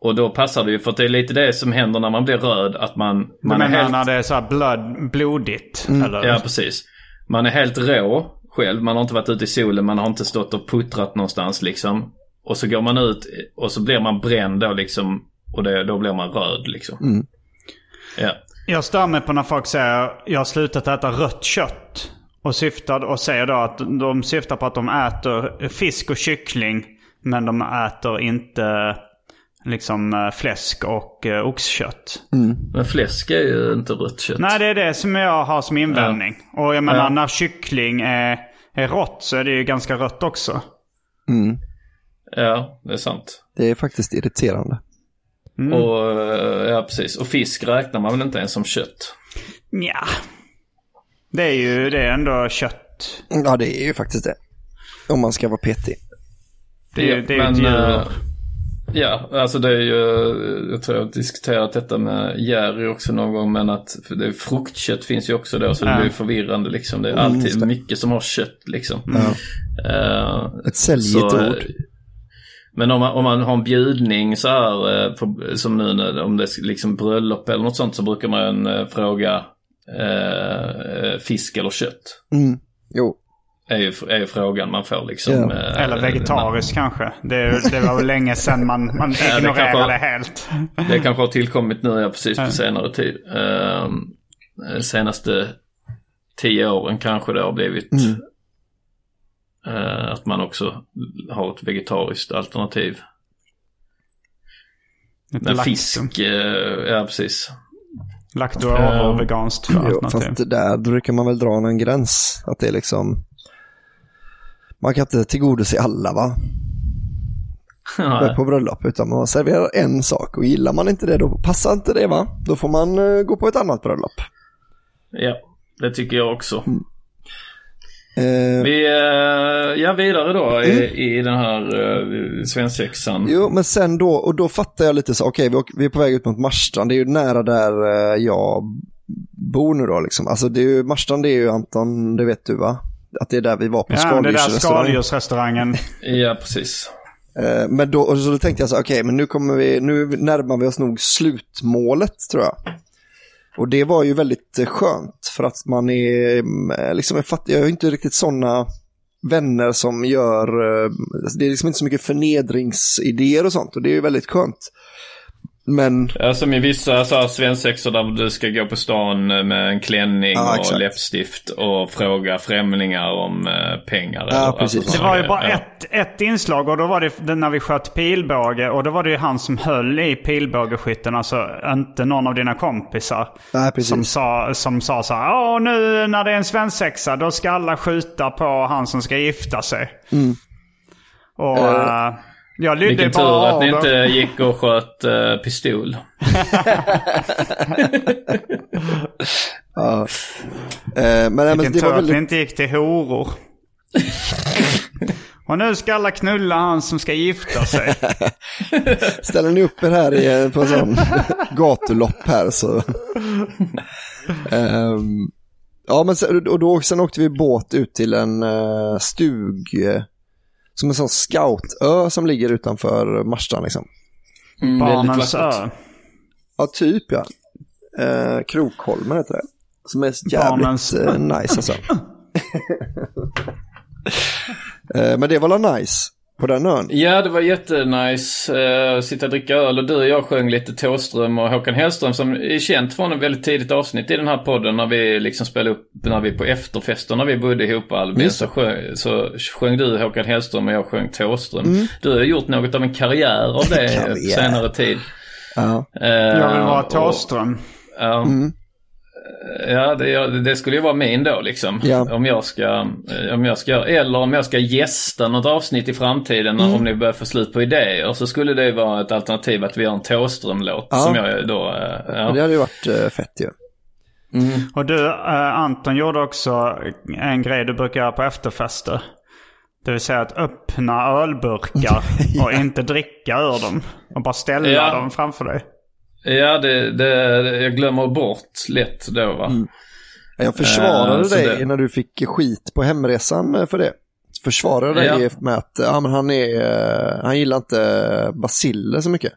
och då passar det ju för att det är lite det som händer när man blir röd. Att man, man är helt... när det är så här blöd, blodigt? Eller? Ja, precis. Man är helt rå själv. Man har inte varit ute i solen. Man har inte stått och puttrat någonstans liksom. Och så går man ut och så blir man bränd då liksom. Och det, då blir man röd liksom. Mm. Ja. Jag stör mig på när folk säger jag har slutat äta rött kött. Och, syftar, och säger då att de syftar på att de äter fisk och kyckling. Men de äter inte liksom eh, fläsk och eh, oxkött. Men fläsk är ju inte rött kött. Nej, det är det som jag har som invändning. Och jag menar Ja. när kyckling är, är rått så är det ju ganska rött också. mm. Ja, det är sant. Det är faktiskt irriterande. Och eh, ja, precis. Och fisk räknar man väl inte ens som kött? Ja. Det är ju det är ändå kött. Ja, det är ju faktiskt det. Om man ska vara petig. Det är, ju- det är ju Men, ett djur. eh, Ja, alltså det är ju, jag tror jag har diskuterat detta med Jerry också någon gång, men att det, fruktkött finns ju också då, så det Ja. blir ju förvirrande liksom. Det är Mm, alltid det. mycket som har kött liksom. Mm. Eh, Ett säljigt så, eh, ord. Men om man, om man har en bjudning så här, eh, på, som nu när, om det är liksom bröllop eller något sånt, så brukar man eh, fråga eh, fisk eller kött. Mm. Jo. Är ju, är ju frågan man får liksom. Ja. eh, Eller vegetariskt kanske. Det, det var väl länge sedan man, man Ja, det ignorerade kanske- helt. Det kanske har tillkommit nu, ja, precis på senare tid. Ehm, Eh, senaste tio åren kanske det har blivit Mm. Eh, att man också har ett vegetariskt alternativ. Lite Men fisk, eh, ja precis. Lakto är Eh, veganskt för Jo, alternativ. fast där brukar man väl dra en gräns. Att det är liksom... Man kan inte tillgodose alla va? På bröllop. Utan man serverar en sak och gillar man inte det då passar inte det va? Då får man gå på ett annat bröllop. Ja, det tycker jag också. Eh, Vi, eh, ja vidare då i, i den här uh, svensexan. Jo, men sen då, och då fattar jag lite så, okej, vi, åker- vi är på väg ut mot Marstrand, det är ju nära där eh, jag bor nu då liksom. Alltså det är ju, Marstrand det är ju Anton, det vet du va? Att det är där vi var på Ja, det där skaldjursrestaurang. skaldjursrestaurangen. Ja, precis. Eh, Men då, och så då tänkte jag så, okej, men nu kommer vi, nu närmar vi oss nog slutmålet tror jag. Och det var ju väldigt eh, skönt för att man är, eh, liksom, jag, fattar, jag har inte riktigt sådana vänner som gör, eh, alltså, det är liksom inte så mycket förnedringsidéer och sånt och det är ju väldigt skönt. Men, Ja, som i vissa så här svensexor där du ska gå på stan med en klänning Ja, och läppstift och fråga främlingar om eh, pengar. Ja, eller, precis. Det sådana var ju bara Ja. ett, ett inslag och då var det det när vi sköt pilbåge och då var det ju han som höll i pilbågeskytten, alltså inte någon av dina kompisar. nej precis. Som sa, som sa så här, Åh, nu när det är en svensexa då ska alla skjuta på han som ska gifta sig. Och Eh, eh, jag lydde Vilken bara tur att ni inte gick och sköt eh, pistol. Ja. Eh, men, nej, men Vilken det tur var att väldigt, inte gick till horor. och nu ska alla knulla han som ska gifta sig. ställer ni upp er här i, på en sån gatulopp här så. Ehm, ja, men sen, och då, sen åkte vi båt ut till en uh, stug, eh, som en sån scoutö som ligger utanför Marstrand liksom. Mm, Barnens ö. Ja, typ ja. Uh, Krokholmen heter det. Som är jävligt Barnens- eh, nice alltså. Eh, men det var la nice på den ön. Ja, det var jättenice. Uh, sitta och dricka öl och du och jag sjöng lite Thåström och Håkan Hellström som är känt från ett väldigt tidigt avsnitt i den här podden när vi liksom spelade upp, när vi på efterfester när vi bodde ihop Albin så sjöng, så sjöng du Håkan Hellström och jag sjöng Thåström. Mm. Du har gjort något av en karriär av det Karriär. senare tid. Ja. Eh, Jag vill vara och- Thåström. Ja, Mm. Ja det, det skulle ju vara min då liksom. Ja. Om jag ska, eh, om jag ska, eller om jag ska gästa något avsnitt i framtiden Mm. om ni börjar få slut på idéer. Så skulle det vara ett alternativ att vi gör en Thåström-låt Ja. som jag då, eh, ja. Det hade ju varit eh, fett ju. Och du, Anton gjorde också en grej du brukar göra på efterfester. Det vill säga att öppna ölburkar och inte dricka ur dem. Och bara ställa Ja. dem framför dig. Ja, det, det, jag glömmer bort lätt då va. Jag försvarade Eh, så dig det- när du fick skit på hemresan för det. Försvarade dig Ja. med att ja, men han, är, eh, han gillar inte basiller så mycket.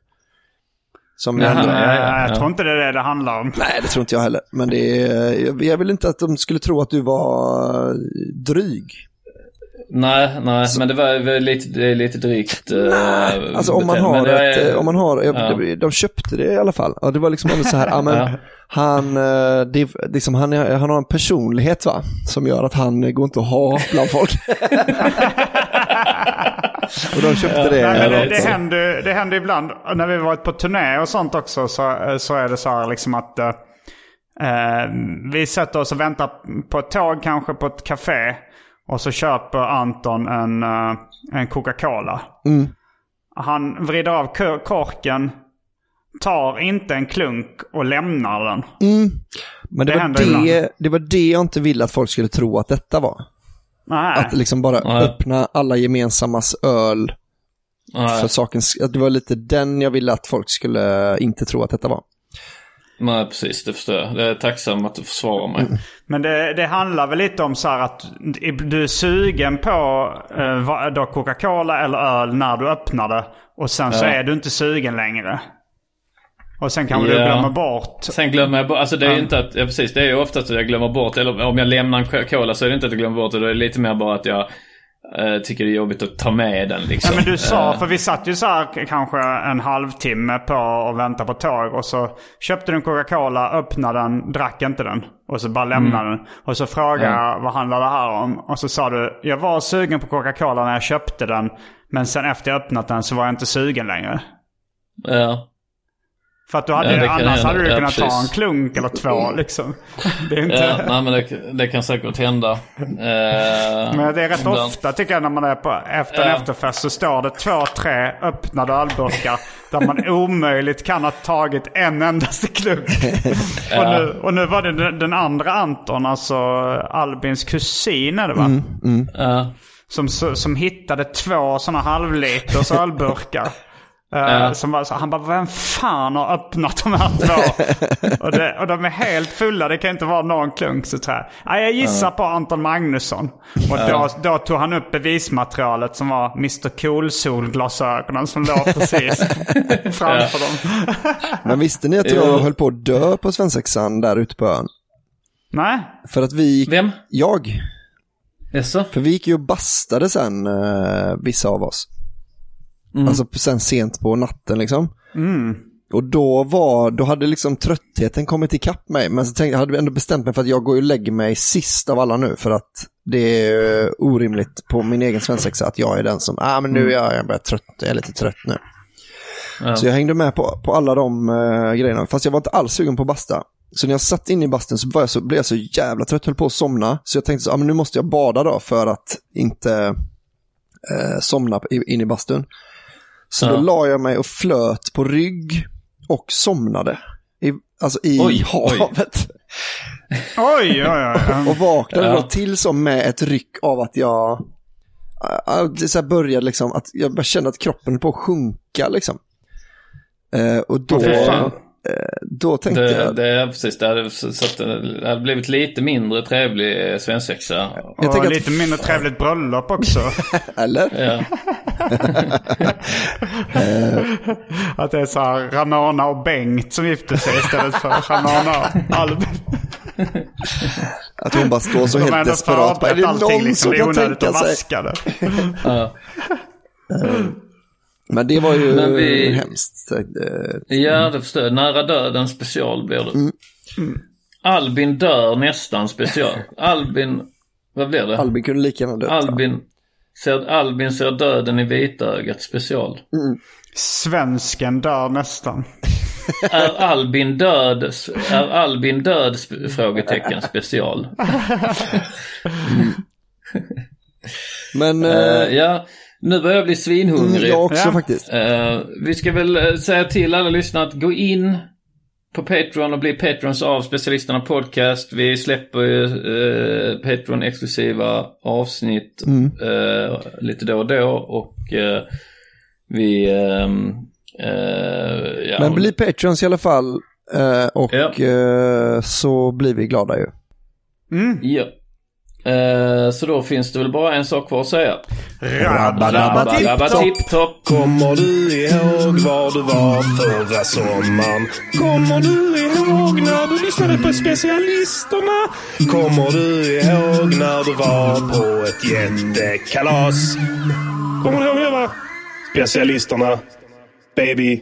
Som Jaha, andra. ja, jag ja. tror inte det är det det handlar om. Nej, det tror inte jag heller. Men det är, jag- jag vill inte att de skulle tro att du var dryg. Nej, nej, men det var lite, det är lite drygt. eh, Alltså om man har ett, är- om man har, jag, ja. de köpte det i alla fall. Ja, det var liksom ändå så här, ja, men Ja. han, eh, det, liksom, han, han har en personlighet va, som gör att han eh, går inte att ha bland folk. och de köpte det. Nej, men det, det, så. händer, det händer ibland. När vi varit på turné och sånt också så, så är det så här liksom att eh, eh, vi sätter oss och väntar på ett tåg kanske på ett café. Och så köper Anton en, eh, en Coca-Cola. Mm. Han vrider av korken, tar inte en klunk och lämnar den. Men det, Det var händer ibland. det, det var det jag inte ville att folk skulle tro att detta var. Nej. Att liksom bara Nej. öppna alla gemensammas öl Nej. för sakens Det var lite den jag ville att folk skulle inte tro att detta var. Nej, precis. Det förstår jag. Jag är tacksam att du försvarar mig. Men det, det handlar väl lite om så här att du är sugen på eh, Coca-Cola eller öl när du öppnar det. Och sen så Ja. är du inte sugen längre. Och sen kan du Ja. glömma bort. Sen glömmer jag bort, alltså det är ju inte att, ja, precis, det är ju oftast att jag glömmer bort, eller om jag lämnar en Coca-Cola så är det inte att jag glömmer bort det, är det lite mer bara att jag tycker det är jobbigt att ta med den liksom. Ja, men du sa, Eh, för vi satt ju så här kanske en halvtimme på att vänta på tåg. Och så köpte du en Coca-Cola, öppnade den, drack inte den. Och så bara lämnade den. Och så frågade jag vad handlar det här om? Och så sa du, jag var sugen på Coca-Cola när jag köpte den. Men sen efter jag öppnat den så var jag inte sugen längre. Ja. För att du hade, Ja, annars hade du Ja, kunnat ta en precis. klunk eller två liksom. Det är inte... Ja, nej men det, det kan säkert hända. Eh, Men det är rätt ibland. ofta tycker jag när man är på efter en Ja. efterfest så står det två, tre öppnade ölburkar där man omöjligt kan ha tagit en endaste klunk. och, nu, och nu var det den, den andra Anton, alltså Albins kusin är det va? Ja. Som, som hittade två sådana halvliters ölburkar. Ja. som var så, han bara, vem fan har öppnat de här två? och, det, och de är helt fulla, det kan inte vara någon klunk. Så tror jag. Ja, jag gissar på Anton Magnusson. Och då, då tog han upp bevismaterialet som var Mr Cool-solglasögonen som låg precis framför dem. Men visste ni att jag höll på att dö på svensexan där ute på ön? Nej? För att vi... Vem? Jag. Jaså? För vi gick ju och bastade sen, eh, vissa av oss. Mm. Alltså sen sent på natten liksom. Mm. Och då var, då hade liksom tröttheten kommit ikapp mig. Men så tänkte jag, hade ändå bestämt mig för att jag går och lägger mig sist av alla nu. För att det är orimligt på min egen svensexa att jag är den som, ah men nu är jag, jag börjar trött, jag är lite trött nu. Ja. Så jag hängde med på, på alla de eh, grejerna. Fast jag var inte alls sugen på basta. Så när jag satt in i bastun så, var jag så blev jag så jävla trött, höll på att somna. Så jag tänkte så, ah, men nu måste jag bada då för att inte eh, somna in i bastun. Så Ja. då la jag mig och flöt på rygg och somnade. I, alltså i Oj, havet. Oj, oj, oj. Och vaknade Ja. då till som med ett ryck av att jag äh, det så här började liksom, att jag bara kände att kroppen på att sjunka liksom. Eh, och då, Eh, då tänkte Det, jag, det, är precis, det hade, så att det hade blivit lite mindre trevlig eh, svensexa. jag Och tänker att, lite mindre trevligt bröllop också. eller? Ja. Att det är så här Ramona och Bengt som gifter sig istället för Ramona och Albin. Att hon bara står så De helt desperat. Är det någon liksom. som kan tänka sig? Men det var ju Men vi- hemskt. Eh, Ja, det förstår jag. Nära döden special blir det. Mm. Albin dör nästan special. Albin, vad blir det? Albin kunde lika gärna dött. Albin, ser, Albin ser döden i vitögat special. Svensken dör nästan. Är Albin död, är Albin död? Frågetecken special. Men Eh, eh, ja, nu börjar jag bli svinhungrig. jag också Ja. faktiskt. Eh, vi ska väl eh, säga till alla lyssnare att gå in på Patreon och bli Patrons av Specialisterna Podcast. Vi släpper ju eh, Patreon-exklusiva avsnitt eh, lite då och då och vi... ehm, eh, ja, Men bli Patreons i alla fall. Och Ja. så blir vi glada ju. Ja. Eh, så då finns det väl bara en sak kvar att säga. Rabba, Rabba, rabba, tipp-topp. Kommer du ihåg var du var förra sommaren? Kommer du ihåg när du lyssnade på specialisterna? Kommer du ihåg när du var på ett jättekalas? Kommer du ihåg det va? Specialisterna. Baby.